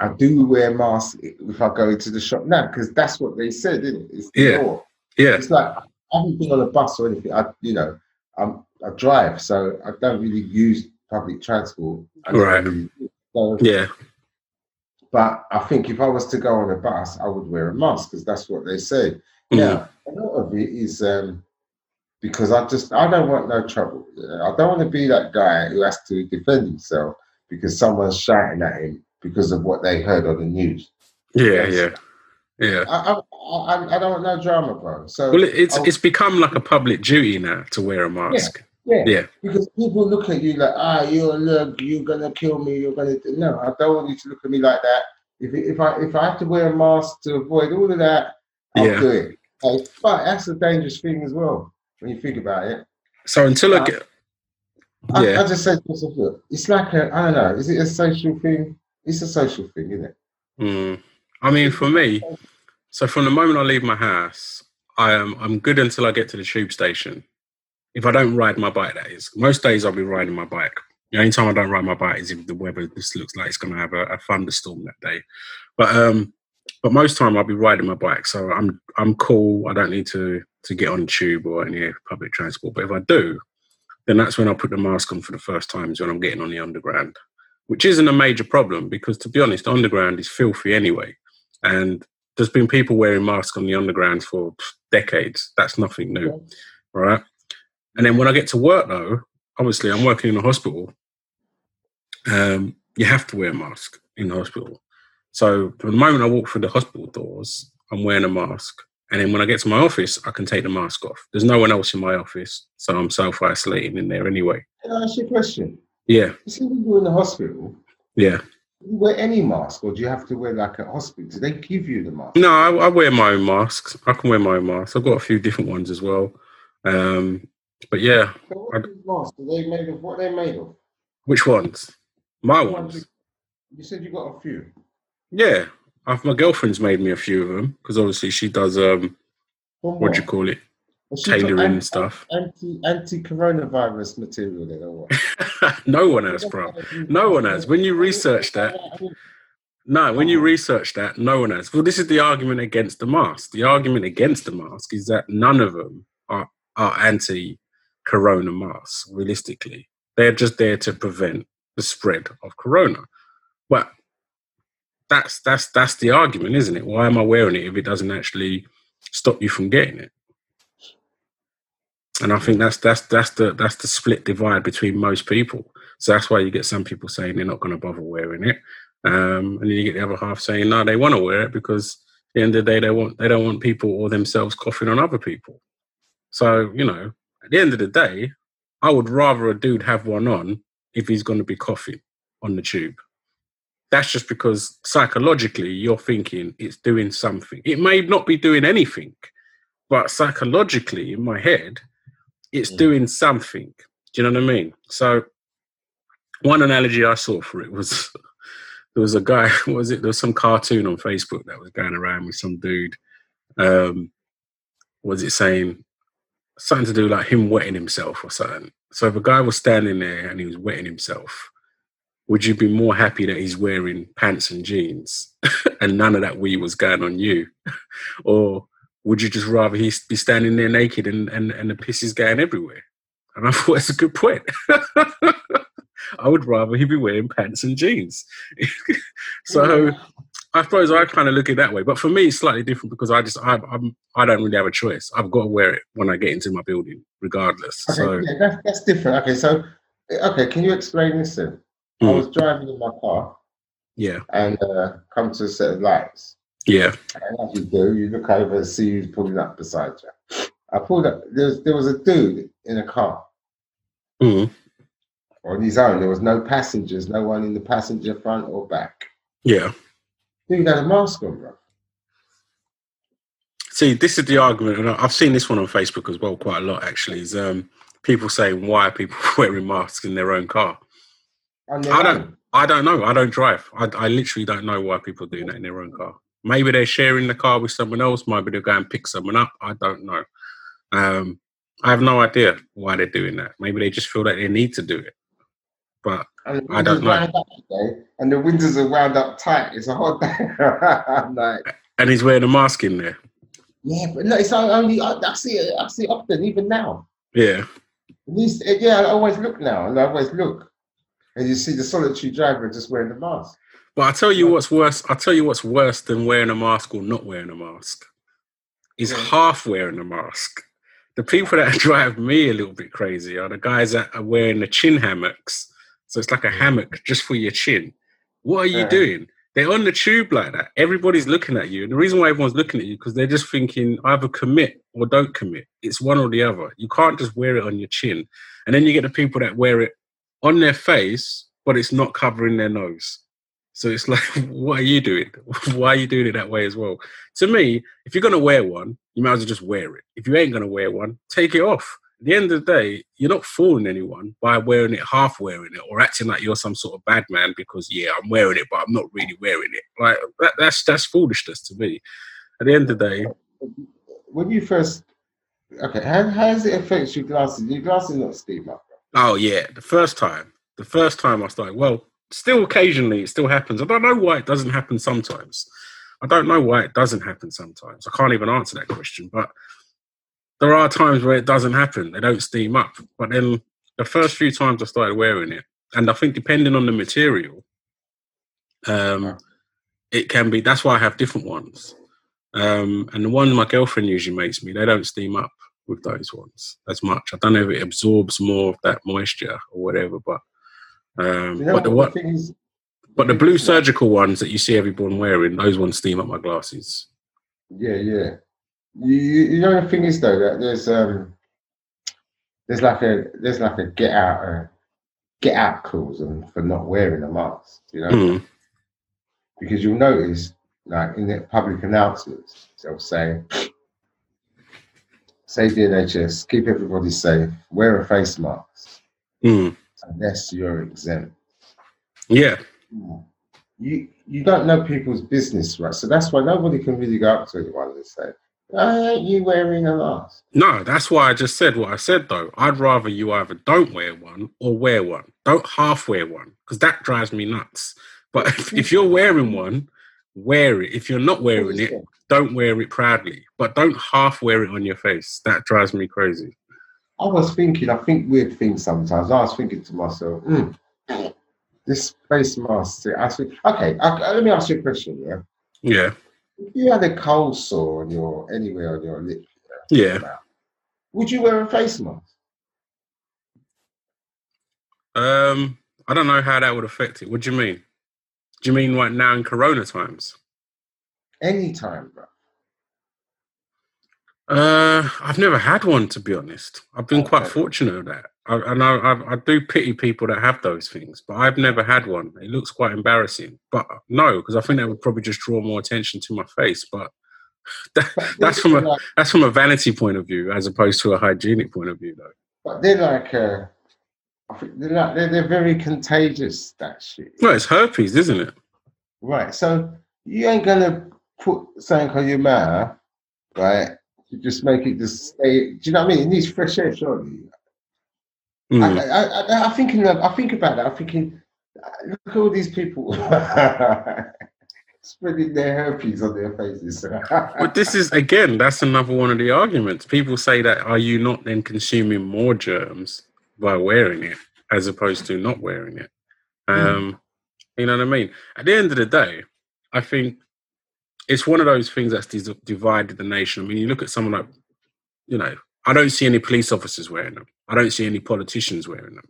I do wear masks if I go into the shop now because that's what they said, isn't it? It's the Yeah. law. Yeah. It's like I haven't been on a bus or anything. I, you know, I'm, I drive, so I don't really use public transport. Right. really- so, Yeah. but I think if I was to go on a bus, I would wear a mask because that's what they say. Mm. Yeah, a lot of it is um, because I just I don't want no trouble. I don't want to be that guy who has to defend himself because someone's shouting at him because of what they heard on the news. Yeah. Yes. Yeah. Yeah. I I, I, I don't want no drama, bro. So Well, it's I'll- it's become like a public duty now to wear a mask. yeah, yeah. because people look at you like ah you're look you're gonna kill me. You're gonna do-" no. I don't want you to look at me like that. If if I if I have to wear a mask to avoid all of that, I'll Yeah. do it. Okay? But that's a dangerous thing as well when you think about it. So until I get, yeah, I just said to myself, look, it's like a, I don't know, is it a social thing? It's a social thing, isn't it? Mm. I mean, for me, so from the moment I leave my house, I am I'm good until I get to the tube station. If I don't ride my bike, that is. Most days I'll be riding my bike. The only time I don't ride my bike is if the weather just looks like it's going to have a, a thunderstorm that day. But um, but most time I'll be riding my bike, so I'm I'm cool. I don't need to to get on the tube or any public transport. But if I do, then that's when I put the mask on for the first time. Is when I'm getting on the underground, which isn't a major problem because to be honest, underground is filthy anyway, and there's been people wearing masks on the underground for decades. That's nothing new, right? And then when I get to work, though, obviously I'm working in a hospital. Um, you have to wear a mask in the hospital. So from the moment I walk through the hospital doors, I'm wearing a mask. And then when I get to my office, I can take the mask off. There's no one else in my office, so I'm self isolating in there anyway. Can I ask you a question? Yeah, You see, when you're in the hospital, yeah. do you wear any mask or do you have to wear like a hospital? Do they give you the mask? No, I, I wear my own masks. I can wear my own masks. I've got a few different ones as well. Um, but yeah, So what are these masks? Are they made of what are they made of? which ones? My ones. You said you got a few. Yeah, I've, my girlfriend's made me a few of them because obviously she does um, From what do you call it, tailoring stuff. Anti anti coronavirus material then or what? no one has, bro. No one has. When you research that, No, when you research that, no one has. Well, this is the argument against the mask. The argument against the mask is that none of them are, are anti corona masks, realistically. They're just there to prevent the spread of corona. But that's that's that's the argument, isn't it? Why am I wearing it if it doesn't actually stop you from getting it? And I think that's that's that's the that's the split divide between most people. So that's why you get some people saying they're not going to bother wearing it. Um, and then you get the other half saying no, they want to wear it because the end of the day they want they don't want people or themselves coughing on other people. So you know, at the end of the day, I would rather a dude have one on if he's going to be coughing on the tube. That's just because psychologically you're thinking it's doing something. It may not be doing anything, but psychologically in my head, it's Mm. doing something. Do you know what I mean? So one analogy I saw for it was there was a guy, what was it? There was some cartoon on Facebook that was going around with some dude. Um, was it saying something to do like him wetting himself or something? So if a guy was standing there and he was wetting himself, would you be more happy that he's wearing pants and jeans and none of that wee was going on you? or would you just rather he be standing there naked and, and, and the piss is going everywhere? And I thought that's a good point. I would rather he be wearing pants and jeans. so I suppose I kind of look at it that way. But for me, it's slightly different because I just I I'm, I don't really have a choice. I've got to wear it when I get into my building, regardless. Okay, So yeah, that's, that's different. Okay, so eh, okay, can you explain this then? I Mm. was driving in my car yeah, and uh, come to a set of lights. yeah, And as you do, you look over and see who's pulling up beside you. I pulled up. There was, there was a dude in a car mm, on his own. There was no passengers, no one in the passenger front or back. yeah. Dude had a mask on, bro. See, this is the argument, and I've seen this one on Facebook as well quite a lot. Actually, is um, people saying why are people wearing masks in their own car? I don't-. I don't know. I don't drive. I, I literally don't know why people are doing that in their own car. Maybe they're sharing the car with someone else. Maybe they're going to pick someone up. I don't know. Um, I have no idea why they're doing that. Maybe they just feel that they need to do it. But I don't know. up and the windows are wound up tight. It's a hot day. Like, and he's wearing a mask in there. yeah, but no, it's only I, I see it. I see it often, even now. Yeah, At least, yeah, I always look now, and I always look, and you see the solitary driver just wearing the mask. but I tell you what's worse. I tell you what's worse than wearing a mask or not wearing a mask is Yeah. half wearing a mask. The people that drive me a little bit crazy are the guys that are wearing the chin hammocks. So it's like a mm. hammock just for your chin. What are you Yeah. doing? They're on the tube like that. Everybody's looking at you. And the reason why everyone's looking at you because they're just thinking either commit or don't commit. It's one or the other. You can't just wear it on your chin. And then you get the people that wear it on their face, but it's not covering their nose. So it's like, what are you doing? Why are you doing it that way as well? To me, if you're going to wear one, you might as well just wear it. If you ain't going to wear one, take it off. At the end of the day, you're not fooling anyone by wearing it, half wearing it, or acting like you're some sort of bad man because yeah, I'm wearing it, but I'm not really wearing it. Like that, that's that's foolishness to me. At the end of the day, When you first, okay, how, how does it affect your glasses? Your glasses not steam up. Oh yeah, the first time, the first time I started, well, still occasionally it still happens. I don't know why it doesn't happen sometimes. I don't know why it doesn't happen sometimes. I can't even answer that question, but there are times where it doesn't happen. They don't steam up. But then the first few times I started wearing it, and I think depending on the material, um, it can be. That's why I have different ones. Um, and the one my girlfriend usually makes me, they don't steam up with those ones as much. I don't know if it absorbs more of that moisture or whatever, but um, You know but the what what, the thing is? but the blue surgical ones that you see everyone wearing, those ones steam up my glasses. Yeah, yeah. You, you know the thing is though that there's um there's like a there's like a get out uh, get out clause on, for not wearing a mask. You know. Mm, because you'll notice, like in the public announcements, they'll say, "Say the NHS, keep everybody safe, wear a face mask, mm. unless you're exempt." Yeah, You you don't know people's business, right? So that's why nobody can really go up to anyone and say, "Why aren't you wearing a mask?" No, that's why I just said what I said though. I'd rather you either don't wear one or wear one. Don't half wear one because that drives me nuts. But if, if you're wearing one, wear it. If you're not wearing it, don't wear it proudly. But don't half wear it on your face. That drives me crazy. I was thinking, I think weird things sometimes. I was thinking to myself, "Hmm, this face mask. I think, okay, I, let me ask you a question. Yeah, Yeah, if you had a cold sore on your anywhere on your lip, yeah. would you wear a face mask? Um, I don't know how that would affect it. What do you mean? Do you mean right now in Corona times? Anytime, bro. Uh, I've never had one to be honest. I've been quite fortunate with that, I, and I, I, I do pity people that have those things, but I've never had one. It looks quite embarrassing, but no, because I think that would probably just draw more attention to my face. But that, that's from a like, that's from a vanity point of view, as opposed to a hygienic point of view, though. but they're like, uh, they're like, they're, they're very contagious. That shit. No, it's herpes, isn't it? Right. So you ain't gonna put something on your mouth, right? To just make it just stay. Do you know what I mean? It needs fresh air, surely. I, Mm. I, I, I'm thinking. Of, I think about that. I'm thinking. Look at all these people spreading their herpes on their faces. But this is again, that's another one of the arguments. People say that are you not then consuming more germs by wearing it as opposed to not wearing it? Um, You know what I mean? At the end of the day, I think it's one of those things that's divided the nation. I mean, you look at someone like, you know, I don't see any police officers wearing them. I don't see any politicians wearing them,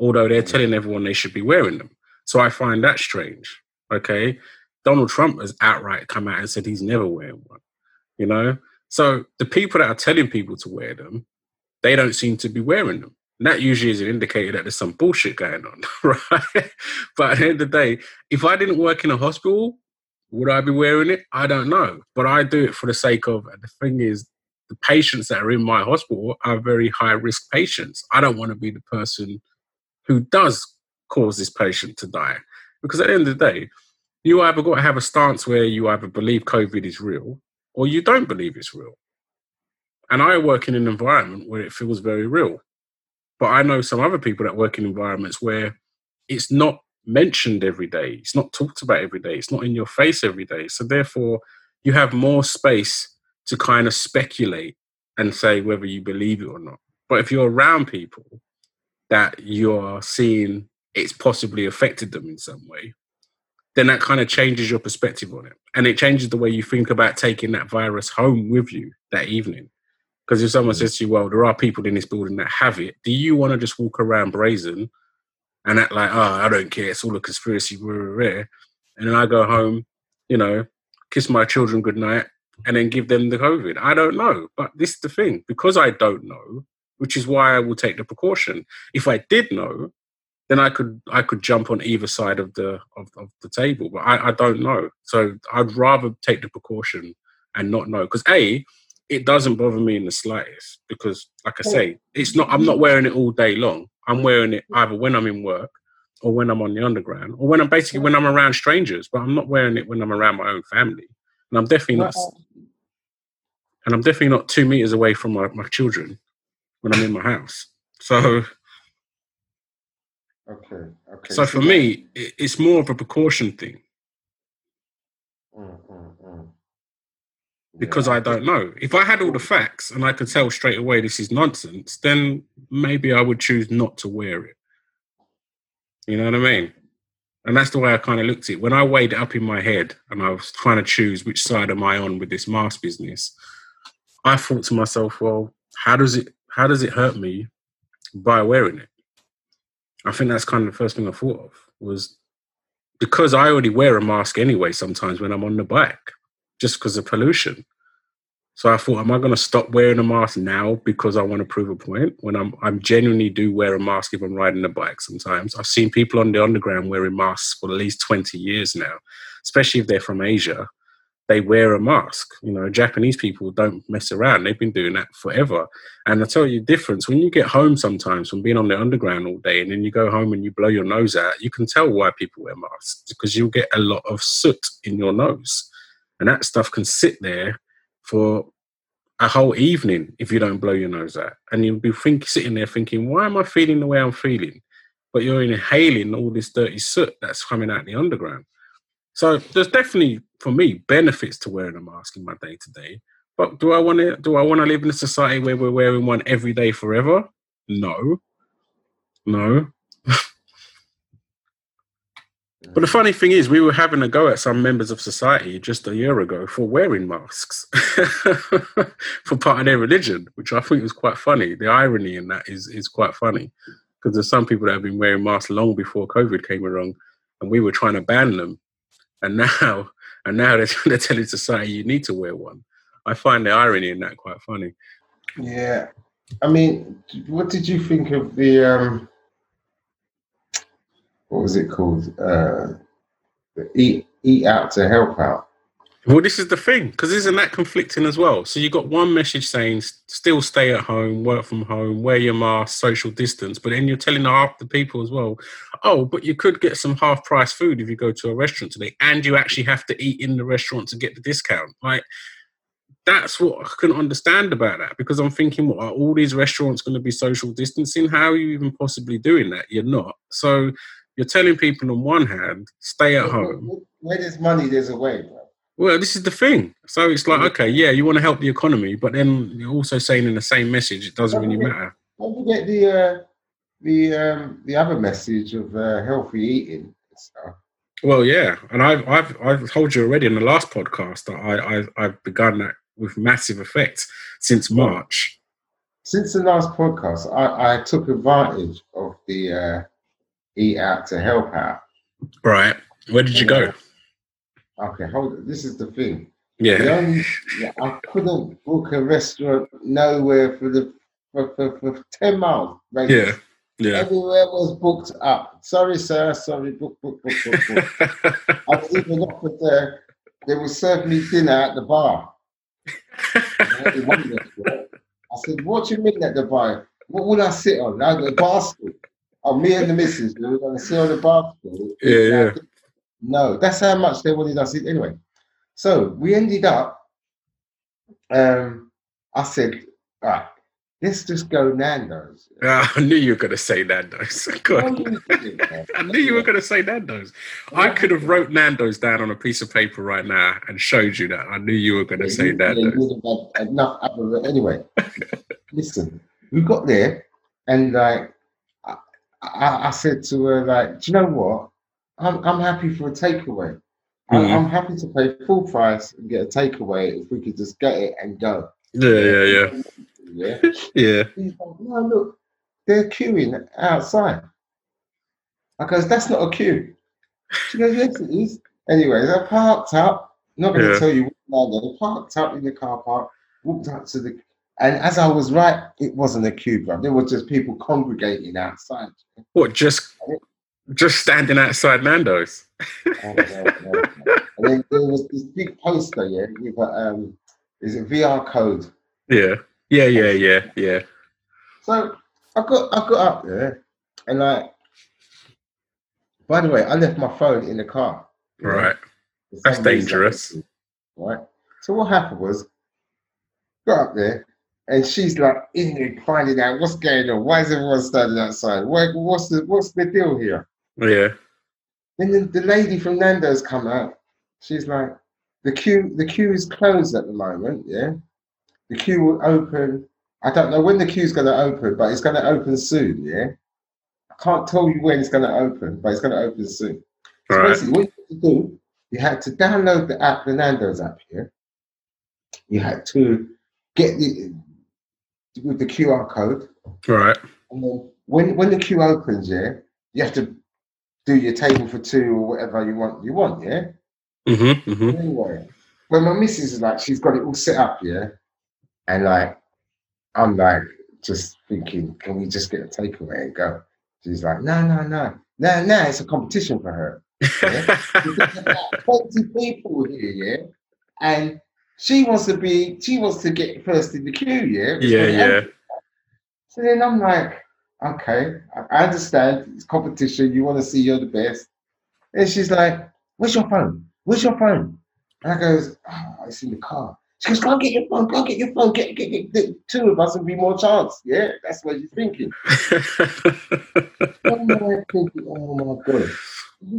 although they're Mm. telling everyone they should be wearing them. So I find that strange. Okay. Donald Trump has outright come out and said he's never wearing one, you know? So the people that are telling people to wear them, they don't seem to be wearing them. And that usually is an indicator that there's some bullshit going on, right? but at the end of the day, if I didn't work in a hospital, would I be wearing it? I don't know. But I do it for the sake of, the thing is, the patients that are in my hospital are very high risk patients. I don't want to be the person who does cause this patient to die. Because at the end of the day, you either got to have a stance where you either believe COVID is real or you don't believe it's real. And I work in an environment where it feels very real. But I know some other people that work in environments where it's not mentioned every day, it's not talked about every day, it's not in your face every day. So therefore, you have more space to kind of speculate and say whether you believe it or not. But if you're around people that you're seeing it's possibly affected them in some way, then that kind of changes your perspective on it. And it changes the way you think about taking that virus home with you that evening. Because if someone says to you, well, there are people in this building that have it, do you want to just walk around brazen and act like, oh, I don't care, it's all a conspiracy, we're rare. And then I go home, you know, kiss my children goodnight, and then give them the COVID? I don't know. But this is the thing, because I don't know, which is why I will take the precaution. If I did know, then I could I could jump on either side of the of, of the table. But I, I don't know. So I'd rather take the precaution and not know. Because A, it doesn't bother me in the slightest. Because like I say, it's not I'm not wearing it all day long. I'm wearing it either when I'm in work or when I'm on the underground or when I'm basically when I'm around strangers, but I'm not wearing it when I'm around my own family. And I'm definitely not and I'm definitely not two meters away from my, my children when I'm in my house. So Okay. Okay. so for me, it, it's more of a precaution thing Mm, mm, mm. Because Yeah, I don't know. If I had all the facts and I could tell straight away this is nonsense, then maybe I would choose not to wear it. You know what I mean? And that's the way I kind of looked at it. When I weighed it up in my head and I was trying to choose which side am I on with this mask business, I thought to myself, well, how does it how does it hurt me by wearing it? I think that's kind of the first thing I thought of was because I already wear a mask anyway sometimes when I'm on the bike, just because of pollution. So I thought, am I going to stop wearing a mask now because I want to prove a point? When I'm, I'm genuinely do wear a mask if I'm riding a bike. Sometimes I've seen people on the underground wearing masks for at least 20 years now, especially if they're from Asia. They wear a mask. You know, Japanese people don't mess around. They've been doing that forever. And I tell you the difference when you get home sometimes from being on the underground all day and then you go home and you blow your nose out, you can tell why people wear masks because you'll get a lot of soot in your nose. And that stuff can sit there for a whole evening if you don't blow your nose out. And you'll be think, sitting there thinking, why am I feeling the way I'm feeling? But you're inhaling all this dirty soot that's coming out the underground. So there's definitely, for me, benefits to wearing a mask in my day to day. But do I want to? Do I want to live in a society where we're wearing one every day forever? No, no. But the funny thing is, we were having a go at some members of society just a year ago for wearing masks for part of their religion, which I think was quite funny. The irony in that is is quite funny because there's some people that have been wearing masks long before COVID came along, and we were trying to ban them and now and now they're, they're telling society you need to wear one. I find the irony in that quite funny. Yeah, I mean, what did you think of the um, what was it called? Uh, eat eat out to help out. Well, this is the thing, because isn't that conflicting as well? So you got one message saying still stay at home, work from home, wear your mask, social distance, but then you're telling half the people as well, oh, but you could get some half price food if you go to a restaurant today, and you actually have to eat in the restaurant to get the discount. Like that's what I couldn't understand about that because I'm thinking, what are all these restaurants going to be social distancing? How are you even possibly doing that? You're not. So you're telling people on one hand, stay at home. Where there's money, there's a way, bro. Well, this is the thing. So it's like, okay, yeah, you want to help the economy, but then you're also saying in the same message, it doesn't really matter. Don't forget the uh, the um, the other message of uh, healthy eating stuff. Well, yeah, and I've I've I've told you already in the last podcast that I, I I've begun that with massive effect since March. Since the last podcast, I, I took advantage of the uh, eat out to help out. Right. Where did you go? Okay, hold. This is the thing. Yeah. The only, yeah, I couldn't book a restaurant nowhere for the for, for, for ten miles. Right? Yeah. Yeah. Everywhere was booked up. Sorry, sir. Sorry, book, book, book, book, book. I was even offered there. They would serve me dinner at the bar. I said, "What do you mean at the bar? What would I sit on? Now the bar stool. Oh, me and the missus, we were going to sit on the bar stool. Yeah, yeah. No, that's how much they wanted us. Anyway, so we ended up. Um, I said, "All right, let's just go Nando's." Uh, I knew you were going to say Nando's. I knew you were going to say Nando's. I could have wrote Nando's down on a piece of paper right now and showed you that. I knew you were going to yeah, say you, Nando's. Yeah, enough. Anyway, listen, we got there, and like I, I, I said to her, like, do you know what? I'm, I'm happy for a takeaway. Mm-hmm. I'm happy to pay full price and get a takeaway if we could just get it and go. Yeah, yeah, yeah. Yeah. yeah. Like, no, look, they're queuing outside. I goes, that's not a queue. She goes, yes, it is. Anyway, I parked up. not going to yeah. tell you what they parked up in the car park, walked up to the, and as I was right, it wasn't a queue, bro. There were just people congregating outside. What, just just standing outside Nando's. oh, no, no, no. And then there was this big poster, yeah, with a, um, is it VR code? Yeah, yeah, yeah, yeah, yeah. So I got I got up there, and like, by the way, I left my phone in the car. Right, that's dangerous. Right. So what happened was, got up there, and she's like in there finding out what's going on. Why is everyone standing outside? What, what's the what's the deal here? Yeah. Then the, the lady from Nando's come out. She's like, the queue, the queue is closed at the moment. Yeah, the queue will open. I don't know when the queue's going to open, but it's going to open soon. Yeah, I can't tell you when it's going to open, but it's going to open soon. So right. basically, what you had to do, you had to download the app, the Nando's app here. You had to get the with the QR code. Right. And then when when the queue opens, yeah, you have to do your table for two or whatever you want. You want, yeah. Mm-hmm, mm-hmm. Anyway, when my missus is like, she's got it all set up, yeah, and like, I'm like, just thinking, can we just get a takeaway and go? She's like, no, no, no, no, no. It's a competition for her. Yeah? Twenty people here, yeah, and she wants to be, she wants to get first in the queue, yeah. Yeah, yeah. So then I'm like, okay, I understand it's competition. You want to see you're the best. And she's like, where's your phone? Where's your phone? And I goes, oh, it's in the car. She goes, go and get your phone, go and get your phone, get, get, get the two of us and be more chance. Yeah, that's what you're thinking. oh my thinking, oh my God.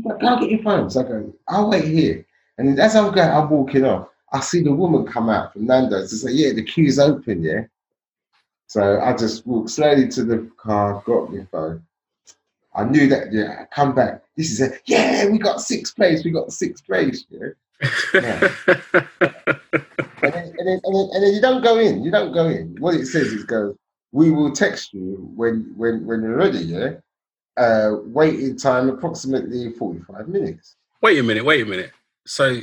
Like, go and get your phone. So I go, I'll wait here. And as I'm going, I'm walking off, I see the woman come out from Nando's to say, yeah, the queue's open, yeah. So I just walked slowly to the car, got my phone. I knew that, yeah, I come back. This is it. Yeah, we got sixth place. We got sixth place. Yeah. yeah. and, then, and, then, and, then, and then you don't go in. You don't go in. What it says is go, we will text you when when when you're ready, yeah? Uh, waiting time approximately 45 minutes. Wait a minute, wait a minute. So,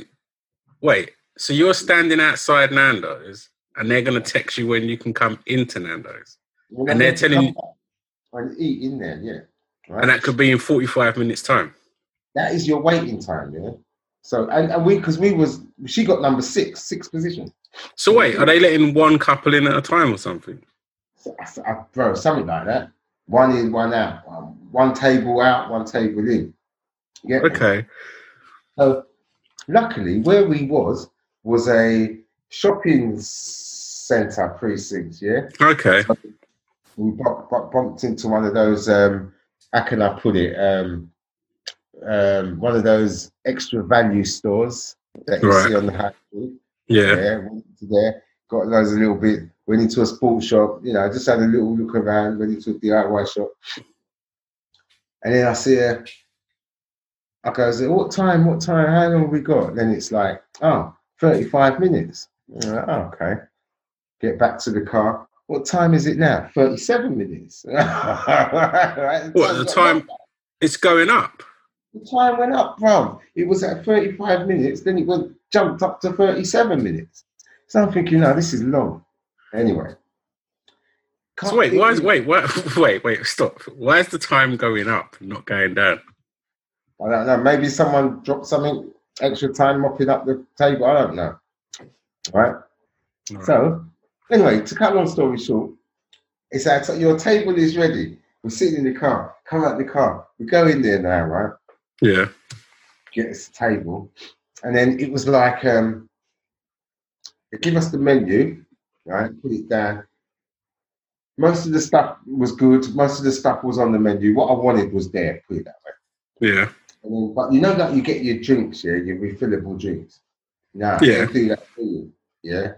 wait. So you're standing outside Nando's, and they're going to text you when you can come into Nando's, Well, And they're telling you And eat in there, yeah. Right? and that could be in 45 minutes time. that is your waiting time, yeah. So and, and we because we was she got number six, six position. So wait, are they letting one couple in at a time or something? So, I- I- bro, something like that. One in, one out. Um, one table out, one table in. Yeah. Okay. So luckily, where we was was a shopping centre precinct. Yeah. Okay. we bump, bump, bumped into one of those um how can I put it um um one of those extra value stores that you Right. see on the high street. Yeah. Yeah, went into there, got those a little bit, went into a sports shop, you know, just had a little look around, went into a DIY shop. And then I see her, I go, what time, what time, how long have we got? Then it's like, oh, 35 minutes. Like, oh, okay. Get back to the car. What time is it now? 37 minutes. Right, What, the time- It's going up. The time went up, bro. It was at 35 minutes, then it went jumped up to 37 minutes. So I'm thinking, no, this is long. Anyway. So wait, why is wait, wait, wait, wait, stop. Why is the time going up, not going down? I don't know. Maybe someone dropped something extra time mopping up the table. I don't know. Right. Right. So, anyway, to cut long story short, it's that your table is ready. We're sitting in the car. Come out the car. We go in there now, right? Yeah. Get us a table, and then it was like um, they give us the menu, right? Put it down. Most of the stuff was good. Most of the stuff was on the menu. What I wanted was there. Put it that way. Yeah. Then, but you know that you get your drinks, yeah, your refillable drinks. Now, Yeah. do that for you, yeah.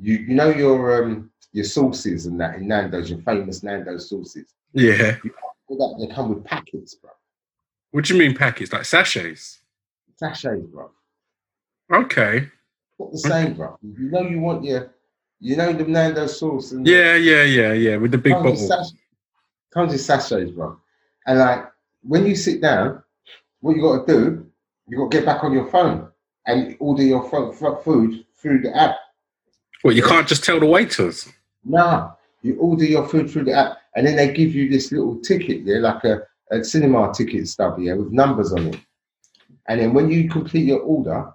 You you know your um your sauces and that in Nando's, your famous Nando's sauces. Yeah. All that they come with packets, bro. What do you mean packets? Like sachets? Sachets, bro. Okay. Not the same, bro. You know you want your, you know the Nando's sauce and Yeah, yeah, yeah, yeah. With the big comes bottle. sach- comes with sachets, bro. And like when you sit down, what you got to do, you got to get back on your phone and order your fo- fo- food through the app. Well, you can't just tell the waiters? No, you order your food through the app, and then they give you this little ticket there, like a, a cinema ticket stub here with numbers on it. And then when you complete your order,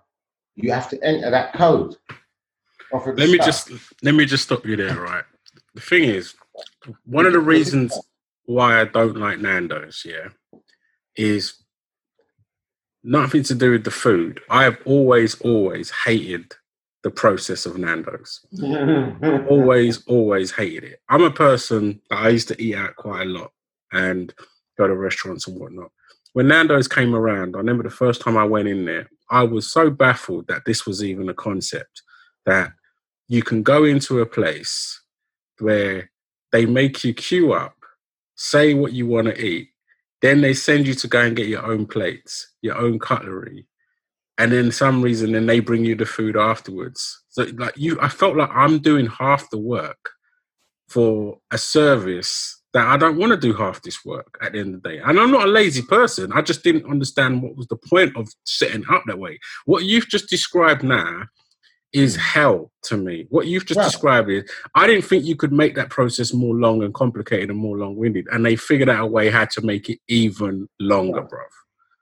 you have to enter that code. off of the Let me just let me just stop you there, right? The thing is, one of the reasons why I don't like Nando's, yeah, is nothing to do with the food. I have always, always hated the process of Nando's. Always, always hated it. I'm a person that I used to eat out quite a lot and go to restaurants and whatnot. When Nando's came around, I remember the first time I went in there, I was so baffled that this was even a concept that you can go into a place where they make you queue up, say what you want to eat, then they send you to go and get your own plates, your own cutlery, and then some reason then they bring you the food afterwards. So like you, I felt like I'm doing half the work for a service that I don't want to do half this work at the end of the day. And I'm not a lazy person. I just didn't understand what was the point of setting up that way. What you've just described now is hell to me. What you've just Wow. described is I didn't think you could make that process more long and complicated and more long-winded. And they figured out a way how to make it even longer, Yeah. bruv.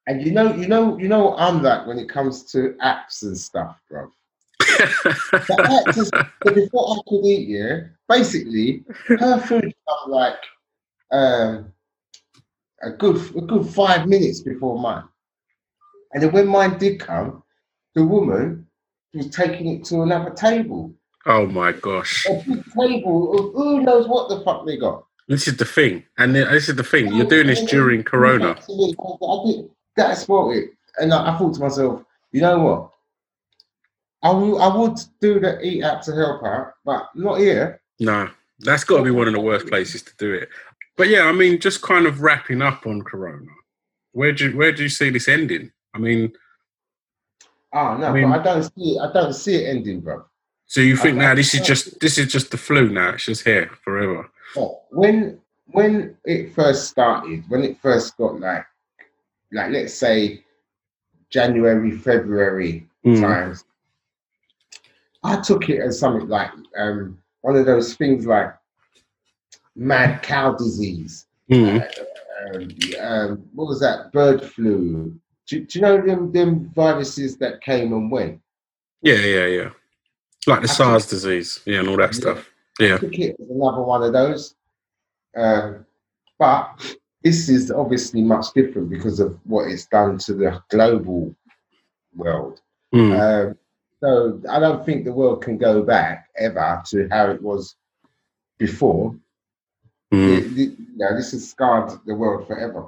And you know, you know, you know I'm like when it comes to apps and stuff, bro. The before I could eat, yeah, basically her food come like um a good a good five minutes before mine. And then when mine did come, the woman was taking it to another table. oh my gosh. A big table of who knows what the fuck they got. This is the thing. And this is the thing. You're doing this during Corona. I did, that spoiled it. And I, I thought to myself, you know what? I would do the eat app to help out, but not here. No, that's got to be one of the worst places to do it. But yeah, I mean, just kind of wrapping up on Corona. Where do you, where do you see this ending? I mean, Oh no, I mean- but I don't see it. I don't see it ending, bro. so you think now this is just this is just the flu now? It's just here forever. But when when it first started, when it first got like like let's say January, February Mm. times. I took it as something like um, one of those things like mad cow disease. Mm. Um, um, what was that? Bird flu. Do, do you know them them viruses that came and went? Yeah, yeah, yeah. Like the I SARS disease, yeah, and all that Yeah. stuff. Yeah. took it as another one of those. Um, but this is obviously much different because of what it's done to the global world. Mm. Um, so I don't think the world can go back ever to how it was before. Mm. It- it- you know, this has scarred the world forever.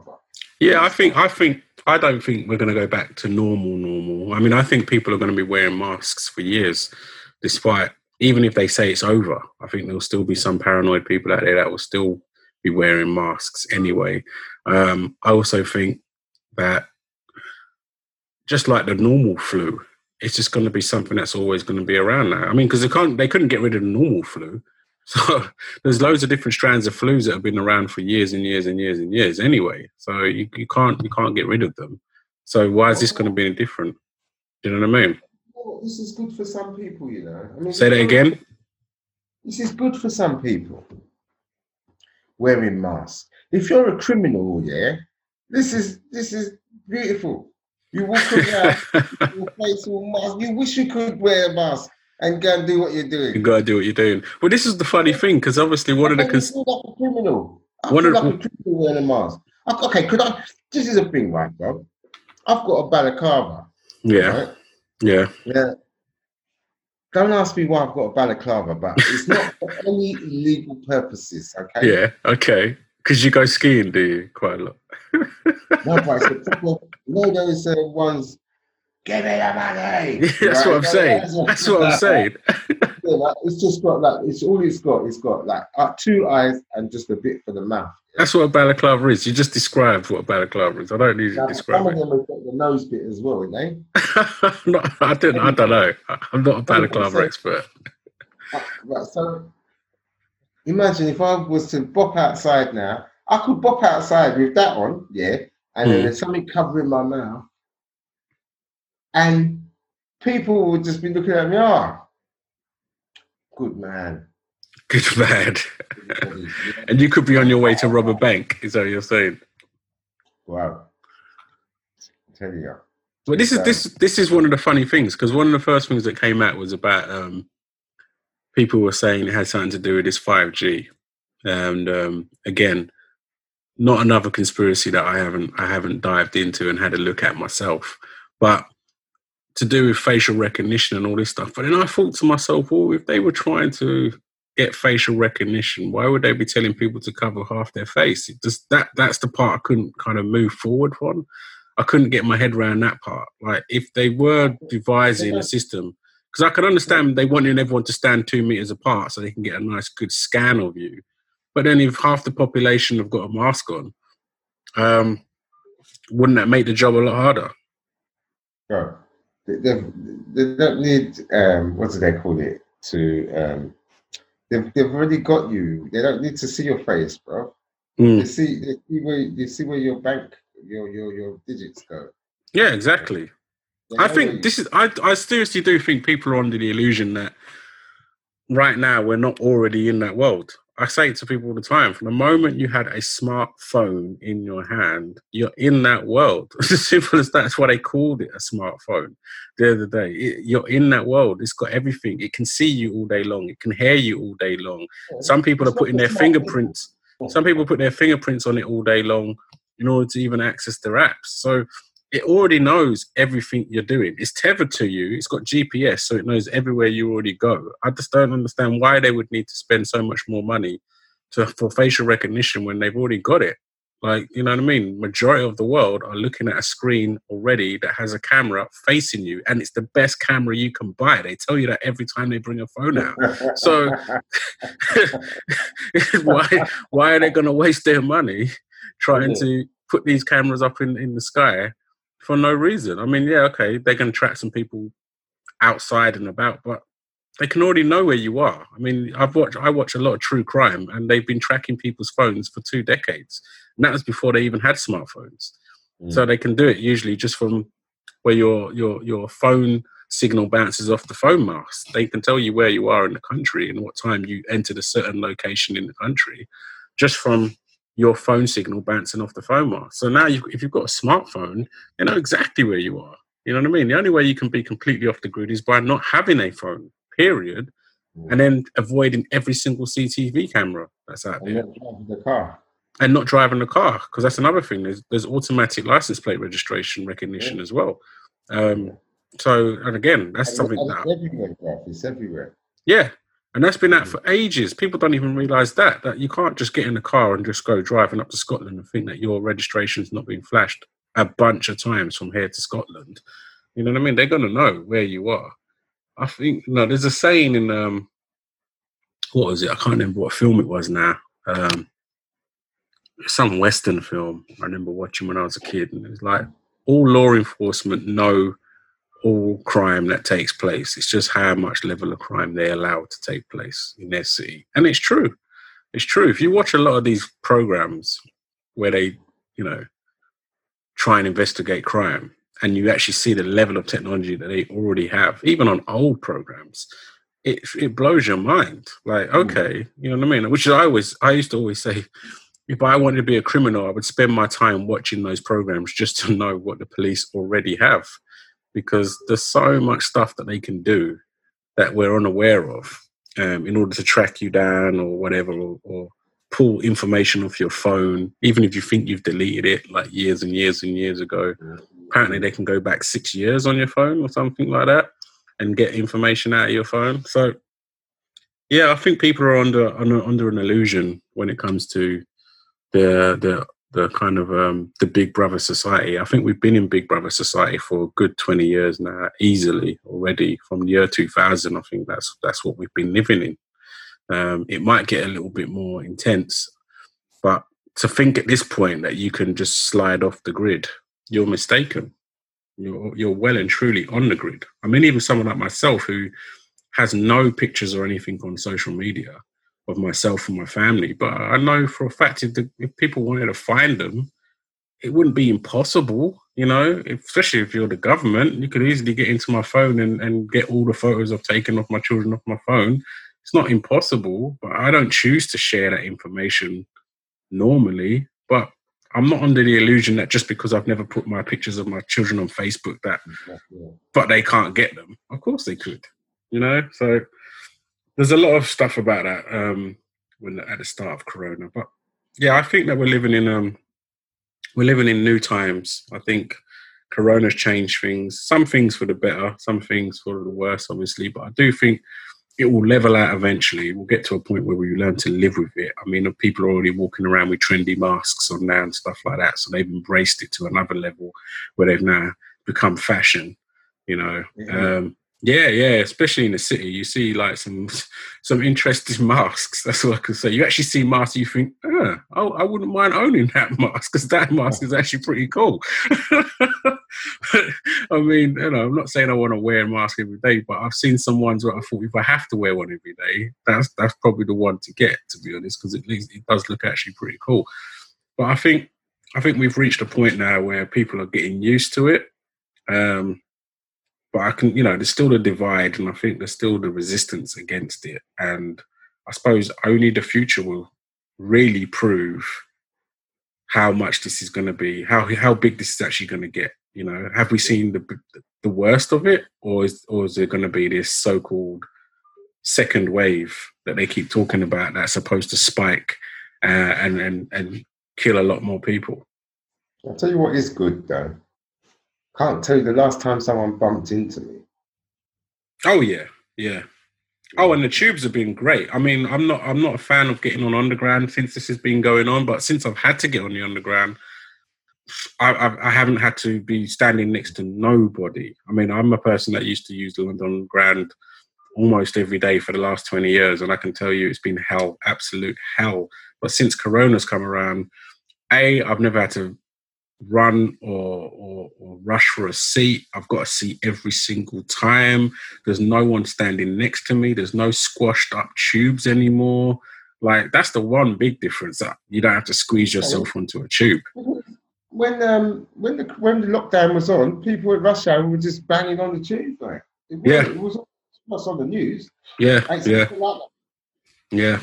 Yeah, I think I think I don't think we're going to go back to normal normal. I mean, I think people are going to be wearing masks for years, despite even if they say it's over. I think there'll still be some paranoid people out there that will still be wearing masks anyway. Um, I also think that just like the normal flu, it's just going to be something that's always going to be around now. I mean, because they can't, they couldn't get rid of the normal flu. So there's loads of different strands of flus that have been around for years and years and years and years anyway. So you, you can't you can't get rid of them. So why is this going to be any different? Do you know what I mean? Well, this is good for some people, you know. I mean, Say that again. This is good for some people. Wearing masks. If you're a criminal, yeah, this is this is beautiful. You walk around, your face all mask. You wish you could wear a mask and go and do what you're doing. you doing. got to do what you're doing. Well, this is the funny thing because obviously one of the cons- like a criminal. I One feel of- like a criminal wearing a mask. Okay, could I? This is a thing, right, bro? I've got a balaclava. yeah Right? yeah Yeah. Don't ask me why I've got a balaclava, but it's not for any legal purposes. Okay. yeah okay because you go skiing, do you quite a lot? No, but it's the proper, you know those uh, ones. Give me the money. That's Right? what I'm saying. That's what I'm saying. It's just got like it's all it's got. It's got like uh, two eyes and just a bit for the mouth. That's what a balaclava is. You just described what a balaclava is. I don't need you to Now, describe some of them have got the nose bit as well, eh? Not- I don't. I don't know. I'm not a balaclava expert. Right, so imagine if I was to bop outside now, I could bop outside with that on, yeah, and then Mm. there's something covering my mouth, and people would just be looking at me, ah, good man. Good man. And you could be on your way to rob a bank. Is that what you're saying? Wow. I tell you. But this is this this is one of the funny things because one of the first things that came out was about um, people were saying it had something to do with this five G, and um, again, not another conspiracy that I haven't I haven't dived into and had a look at myself, but to do with facial recognition and all this stuff. But then I thought to myself, well, if they were trying to get facial recognition, why would they be telling people to cover half their face? It just that that's the part I couldn't kind of move forward on. I couldn't get my head around that part. Like if they were devising a system, because I can understand they wanting everyone to stand two meters apart so they can get a nice good scan of you. But then if half the population have got a mask on, um, wouldn't that make the job a lot harder? Bro, they, they've- they don't need, um, what do they call it? To, um, they've, they've already got you. They don't need to see your face, bro. Mm. They see, they see where, they see where your bank, your, your, your digits go. Yeah, exactly. They I think this is. I I seriously do think people are under the illusion that right now we're not already in that world. I say it to people all the time. From the moment you had a smartphone in your hand, you're in that world. It's as simple as that. That's why they called it a smartphone the other day. It- you're in that world. It's got everything. It can see you all day long. It can hear you all day long. Some people are It's not putting their fingerprints. Some people put their fingerprints on it all day long in order to even access their apps. So it already knows everything you're doing. It's tethered to you. It's got GPS, so it knows everywhere you already go. I just don't understand why they would need to spend so much more money to for facial recognition when they've already got it. Like, you know what I mean? Majority of the world are looking at a screen already that has a camera facing you, and it's the best camera you can buy. They tell you that every time they bring a phone out. So why why are they going to waste their money trying Yeah. to put these cameras up in, in the sky for no reason? I mean, yeah, okay, they're going to track some people outside and about, but they can already know where you are. I mean, I've watched I watch a lot of true crime, and they've been tracking people's phones for two decades, and that was before they even had smartphones. So Mm. they can do it usually just from where your your your phone signal bounces off the phone mast. They can tell you where you are in the country and what time you entered a certain location in the country, just from your phone signal bouncing off the phone mast. So now, you, if you've got a smartphone, you know exactly where you are. You know what I mean? The only way you can be completely off the grid is by not having a phone. Period. And then avoiding every single CCTV camera that's out there. The car and not driving the car because that's another thing. There's there's automatic license plate registration recognition yeah. as well. Um, so and again, that's and something that everywhere. It's everywhere. Yeah, and that's been out for ages. People don't even realise that that you can't just get in a car and just go driving up to Scotland and think that your registration's not being flashed a bunch of times from here to Scotland. You know what I mean? They're gonna know where you are. I think no, there's a saying in um, what was it? I can't remember what film it was now. Um, some Western film I remember watching when I was a kid, and it was like all law enforcement know all crime that takes place. It's just how much level of crime they allow to take place in their city, and it's true. It's true. If you watch a lot of these programs where they, you know, try and investigate crime, and you actually see the level of technology that they already have, even on old programs, it it blows your mind. Like, mm. okay, you know what I mean? Which I always, I used to always say if I wanted to be a criminal, I would spend my time watching those programs just to know what the police already have, because there's so much stuff that they can do that we're unaware of um, in order to track you down or whatever, or, or, pull information off your phone, even if you think you've deleted it like years and years and years ago. Apparently, they can go back six years on your phone or something like that and get information out of your phone. So, yeah, I think people are under under, under an illusion when it comes to the the the kind of um, the Big Brother society. I think we've been in Big Brother society for a good twenty years now, easily already from the year two thousand. I think that's that's what we've been living in. Um, it might get a little bit more intense, but to think at this point that you can just slide off the grid, you're mistaken. You're you're well and truly on the grid. I mean, even someone like myself who has no pictures or anything on social media of myself and my family. But I know for a fact if, the, if people wanted to find them, it wouldn't be impossible, you know, especially if you're the government, you could easily get into my phone and, and get all the photos I've taken of my children off my phone. It's not impossible, but I don't choose to share that information normally. But I'm not under the illusion that just because I've never put my pictures of my children on Facebook that, but they can't get them. Of course they could, you know. So there's a lot of stuff about that um, when at the start of Corona. But yeah, I think that we're living in um, we're living in new times. I think Corona's changed things. Some things for the better, some things for the worse, obviously. But I do think it will level out eventually. We'll get to a point where we learn to live with it. I mean, people are already walking around with trendy masks on now and stuff like that. So they've embraced it to another level where they've now become fashion. You know, um, yeah, yeah, especially in the city, you see like some some interesting masks. That's all I can say. You actually see masks, you think, oh, I wouldn't mind owning that mask because that mask is actually pretty cool. I mean, you know, I'm not saying I want to wear a mask every day, but I've seen some ones where I thought if I have to wear one every day, that's that's probably the one to get, to be honest, because at least it does look actually pretty cool. But I think I think we've reached a point now where people are getting used to it. Um, but I can, you know, there's still the divide, and I think there's still the resistance against it. And I suppose only the future will really prove how much this is going to be, how how big this is actually going to get. You know, have we seen the the worst of it, or is or is there going to be this so-called second wave that they keep talking about that's supposed to spike uh, and and and kill a lot more people? I'll tell you what is good though can't tell you the last time someone bumped into me. Oh yeah, yeah. Oh, and the tubes have been great. I mean, I'm not I'm not a fan of getting on underground since this has been going on, but since I've had to get on the underground, I, I, I haven't had to be standing next to nobody. I mean, I'm a person that used to use the London Underground almost every day for the last 20 years, and I can tell you it's been hell, absolute hell. But since Corona's come around, a I've never had to run or, or, or, rush for a seat. I've got a seat every single time. There's no one standing next to me. There's no squashed up tubes anymore. Like that's the one big difference that you don't have to squeeze yourself onto a tube. when um when the when the lockdown was on, people at rush hour were just banging on the tube, like it was, Yeah. it was on the news. Yeah, It's yeah, like yeah.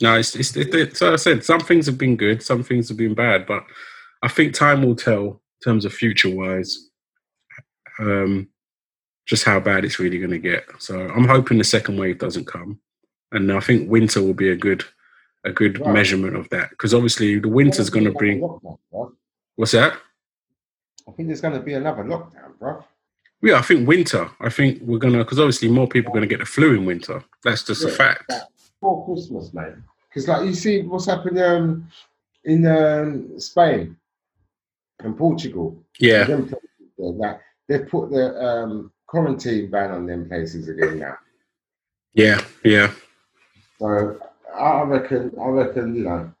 No, it's, it's it, it, so I said some things have been good, some things have been bad, but I think time will tell in terms of future wise, um, just how bad it's really going to get. So I'm hoping the second wave doesn't come, and I think winter will be a good a good Right. measurement of that because obviously the winter's going to bring lockdown, what's that? I think there's going to be another lockdown, bro. Yeah, I think winter. I think we're gonna because obviously more people are gonna get the flu in winter. That's just a fact. Before Christmas, mate. Because like you see what's happened um, in um, Spain and Portugal. Yeah, that they've put the um, quarantine ban on them places again now. yeah, yeah. So I reckon, I reckon, you know,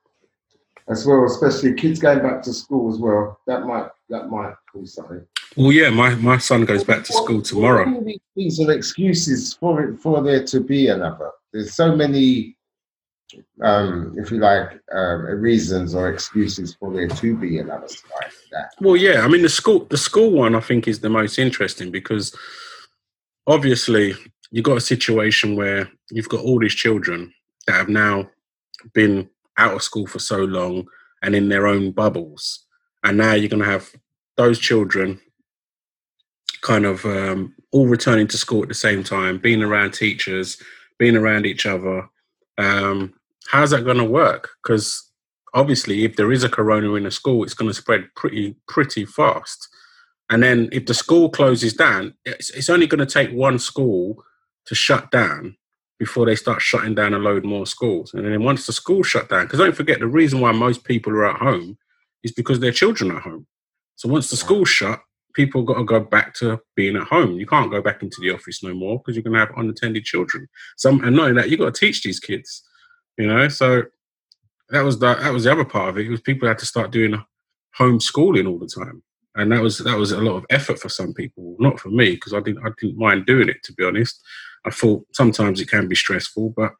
as well, especially kids going back to school as well. That might, that might cause something. Well, yeah. My my son goes back to school tomorrow. These are excuses for it, for there to be another. There's so many, um, if you like, um, reasons or excuses for there to be another strike. That Well, yeah. I mean, the school the school one I think is the most interesting because obviously you've got a situation where you've got all these children that have now been out of school for so long and in their own bubbles, and now you're going to have those children kind of um, all returning to school at the same time, being around teachers, being around each other. Um, how's that going to work? Because obviously, if there is a corona in a school, it's going to spread pretty pretty fast. And then if the school closes down, it's, it's only going to take one school to shut down before they start shutting down a load more schools. And then once the school shut down, because don't forget the reason why most people are at home is because their children are home. So once the school shut, people got to go back to being at home. You can't go back into the office no more because you're going to have unattended children. Some and knowing that, you got to teach these kids. You know, so that was the that was the other part of it. It was people had to start doing homeschooling all the time, and that was that was a lot of effort for some people. Not for me because I didn't I didn't mind doing it to be honest. I thought sometimes it can be stressful, but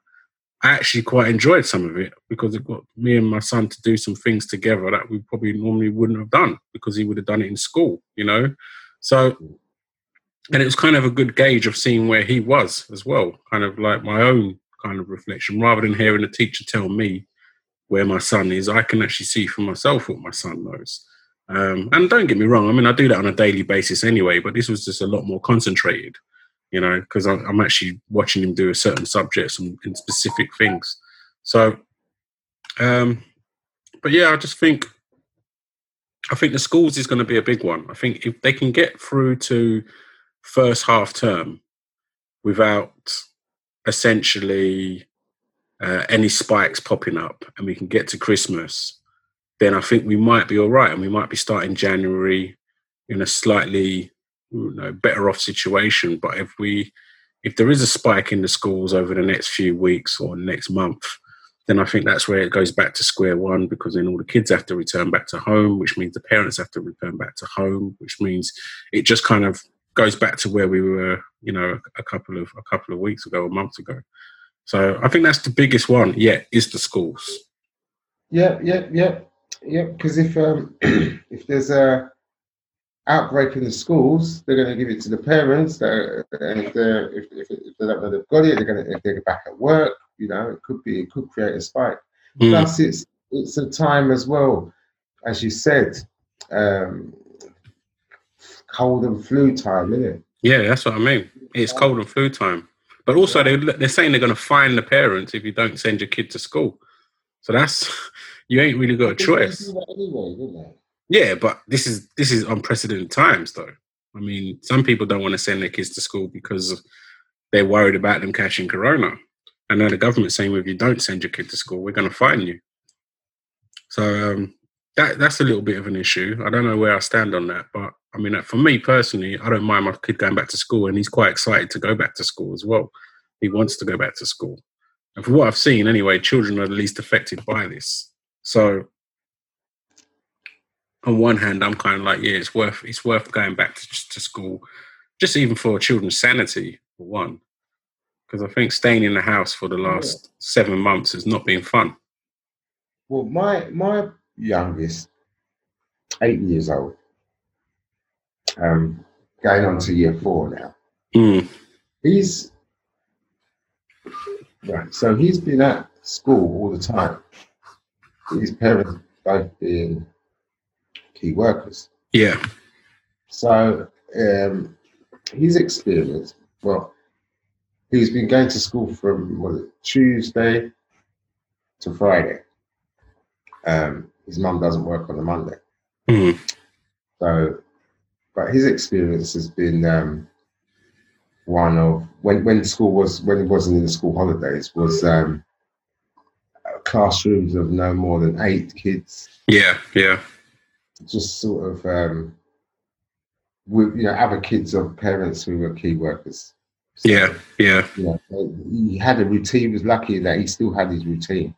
I actually quite enjoyed some of it because it got me and my son to do some things together that we probably normally wouldn't have done because he would have done it in school, you know. So, and it was kind of a good gauge of seeing where he was as well, kind of like my own kind of reflection, rather than hearing a teacher tell me where my son is. I can actually see for myself what my son knows. Um, and don't get me wrong, I mean, I do that on a daily basis anyway, but this was just a lot more concentrated you know, because I'm actually watching him do a certain subjects and, and specific things. So, um, but yeah, I just think, I think the schools is going to be a big one. I think if they can get through to first half term without essentially uh, any spikes popping up, and we can get to Christmas, then I think we might be all right, and we might be starting January in a slightly you know, better off situation. But if we, if there is a spike in the schools over the next few weeks or next month, then I think that's where it goes back to square one because then all the kids have to return back to home, which means the parents have to return back to home, which means it just kind of goes back to where we were, you know, a couple of a couple of weeks ago, a month ago. So I think that's the biggest one. Yeah, is the schools. Yeah, yeah, yeah, yeah. Because if um, if there's a outbreak in the schools, they're going to give it to the parents. That, and if they're if, if, if they don't know they've got it, they're going to if they're back at work. You know, it could be it could create a spike. Mm. Plus, it's it's a time as well, as you said, um, cold and flu time, isn't it? Yeah, that's what I mean. It's cold and flu time. But also, they, they're saying they're going to fine the parents if you don't send your kid to school. So that's you ain't really got a choice. They do that anyway. Yeah, but this is this is unprecedented times, though. I mean, some people don't want to send their kids to school because they're worried about them catching corona. I know the government's saying, well, if you don't send your kid to school, we're going to fine you. So um, that that's a little bit of an issue. I don't know where I stand on that, but I mean, uh, for me personally, I don't mind my kid going back to school, and he's quite excited to go back to school as well. He wants to go back to school, and for what I've seen, anyway, children are the least affected by this. So on one hand, I'm kind of like, yeah, it's worth it's worth going back to, to school, just even for children's sanity, for one. Because I think staying in the house for the last seven months has not been fun. Well, my my youngest, eight years old. Um, going on to year four now. Mm. He's right, so he's been at school all the time. His parents both being key workers. Yeah. So um, his experience, well, he's been going to school from what, Tuesday to Friday. Um, his mum doesn't work on a Monday. Mm. So, but his experience has been um, one of when when school was when he wasn't in the school holidays was um, classrooms of no more than eight kids, Yeah. Yeah. just sort of um, with you know other kids of parents who were key workers. So, Yeah. Yeah. you know, he had a routine. He was lucky that he still had his routine.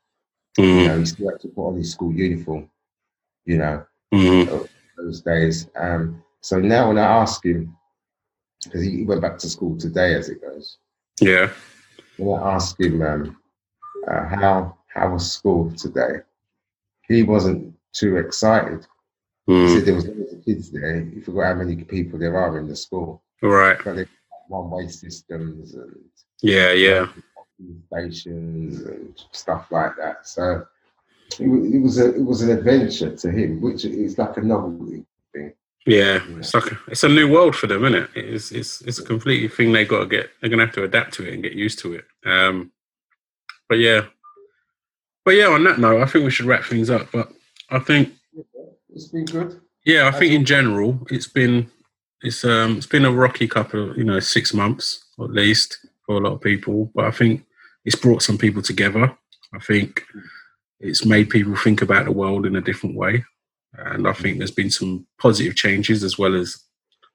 You Mm. know, he still had to put on his school uniform. You know, Mm. those days. Um, so now when I ask him, because he went back to school today, as it goes, Yeah. when I ask him um, uh, how how was school today, he wasn't too excited. He Mm. said there was loads of kids there. He forgot how many people there are in the school. Right. But one-way systems and Yeah. Yeah. stations and stuff like that. So it, it was a it was an adventure to him, which is like a novelty thing. Yeah, it's like a, it's a new world for them, isn't it? It's it's it's a completely thing they got to get. They're gonna have to adapt to it and get used to it. Um, but yeah, but yeah. On that note, I think we should wrap things up. But I think It's been good. yeah, I That's think in general, it's been it's um it's been a rocky couple, of, you know, six months at least for a lot of people. But I think it's brought some people together. I think it's made people think about the world in a different way, and I think there's been some positive changes as well as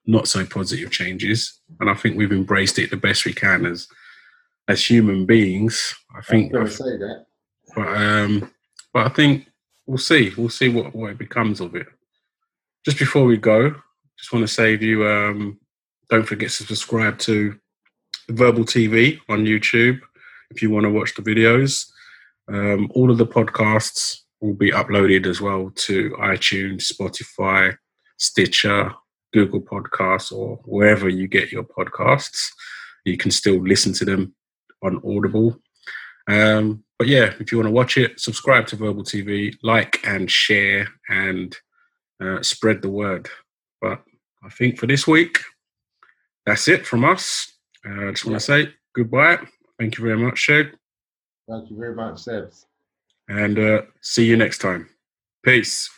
not so positive changes. And I think we've embraced it the best we can as as human beings. I I was think, going to say that. but um, but I think we'll see. We'll see what what it becomes of it. Just before we go, just want to say if you um, don't forget to subscribe to Verbal TV on YouTube if you want to watch the videos. Um, all of the podcasts will be uploaded as well to iTunes, Spotify, Stitcher, Google Podcasts, or wherever you get your podcasts. You can still listen to them on Audible. Um, but yeah, if you want to watch it, subscribe to Verbal TV, like and share, and uh, spread the word. But I think for this week, that's it from us. Uh, I just want to say goodbye. Thank you very much, Sheg, Thank you very much, Sebs and uh, see you next time. Peace.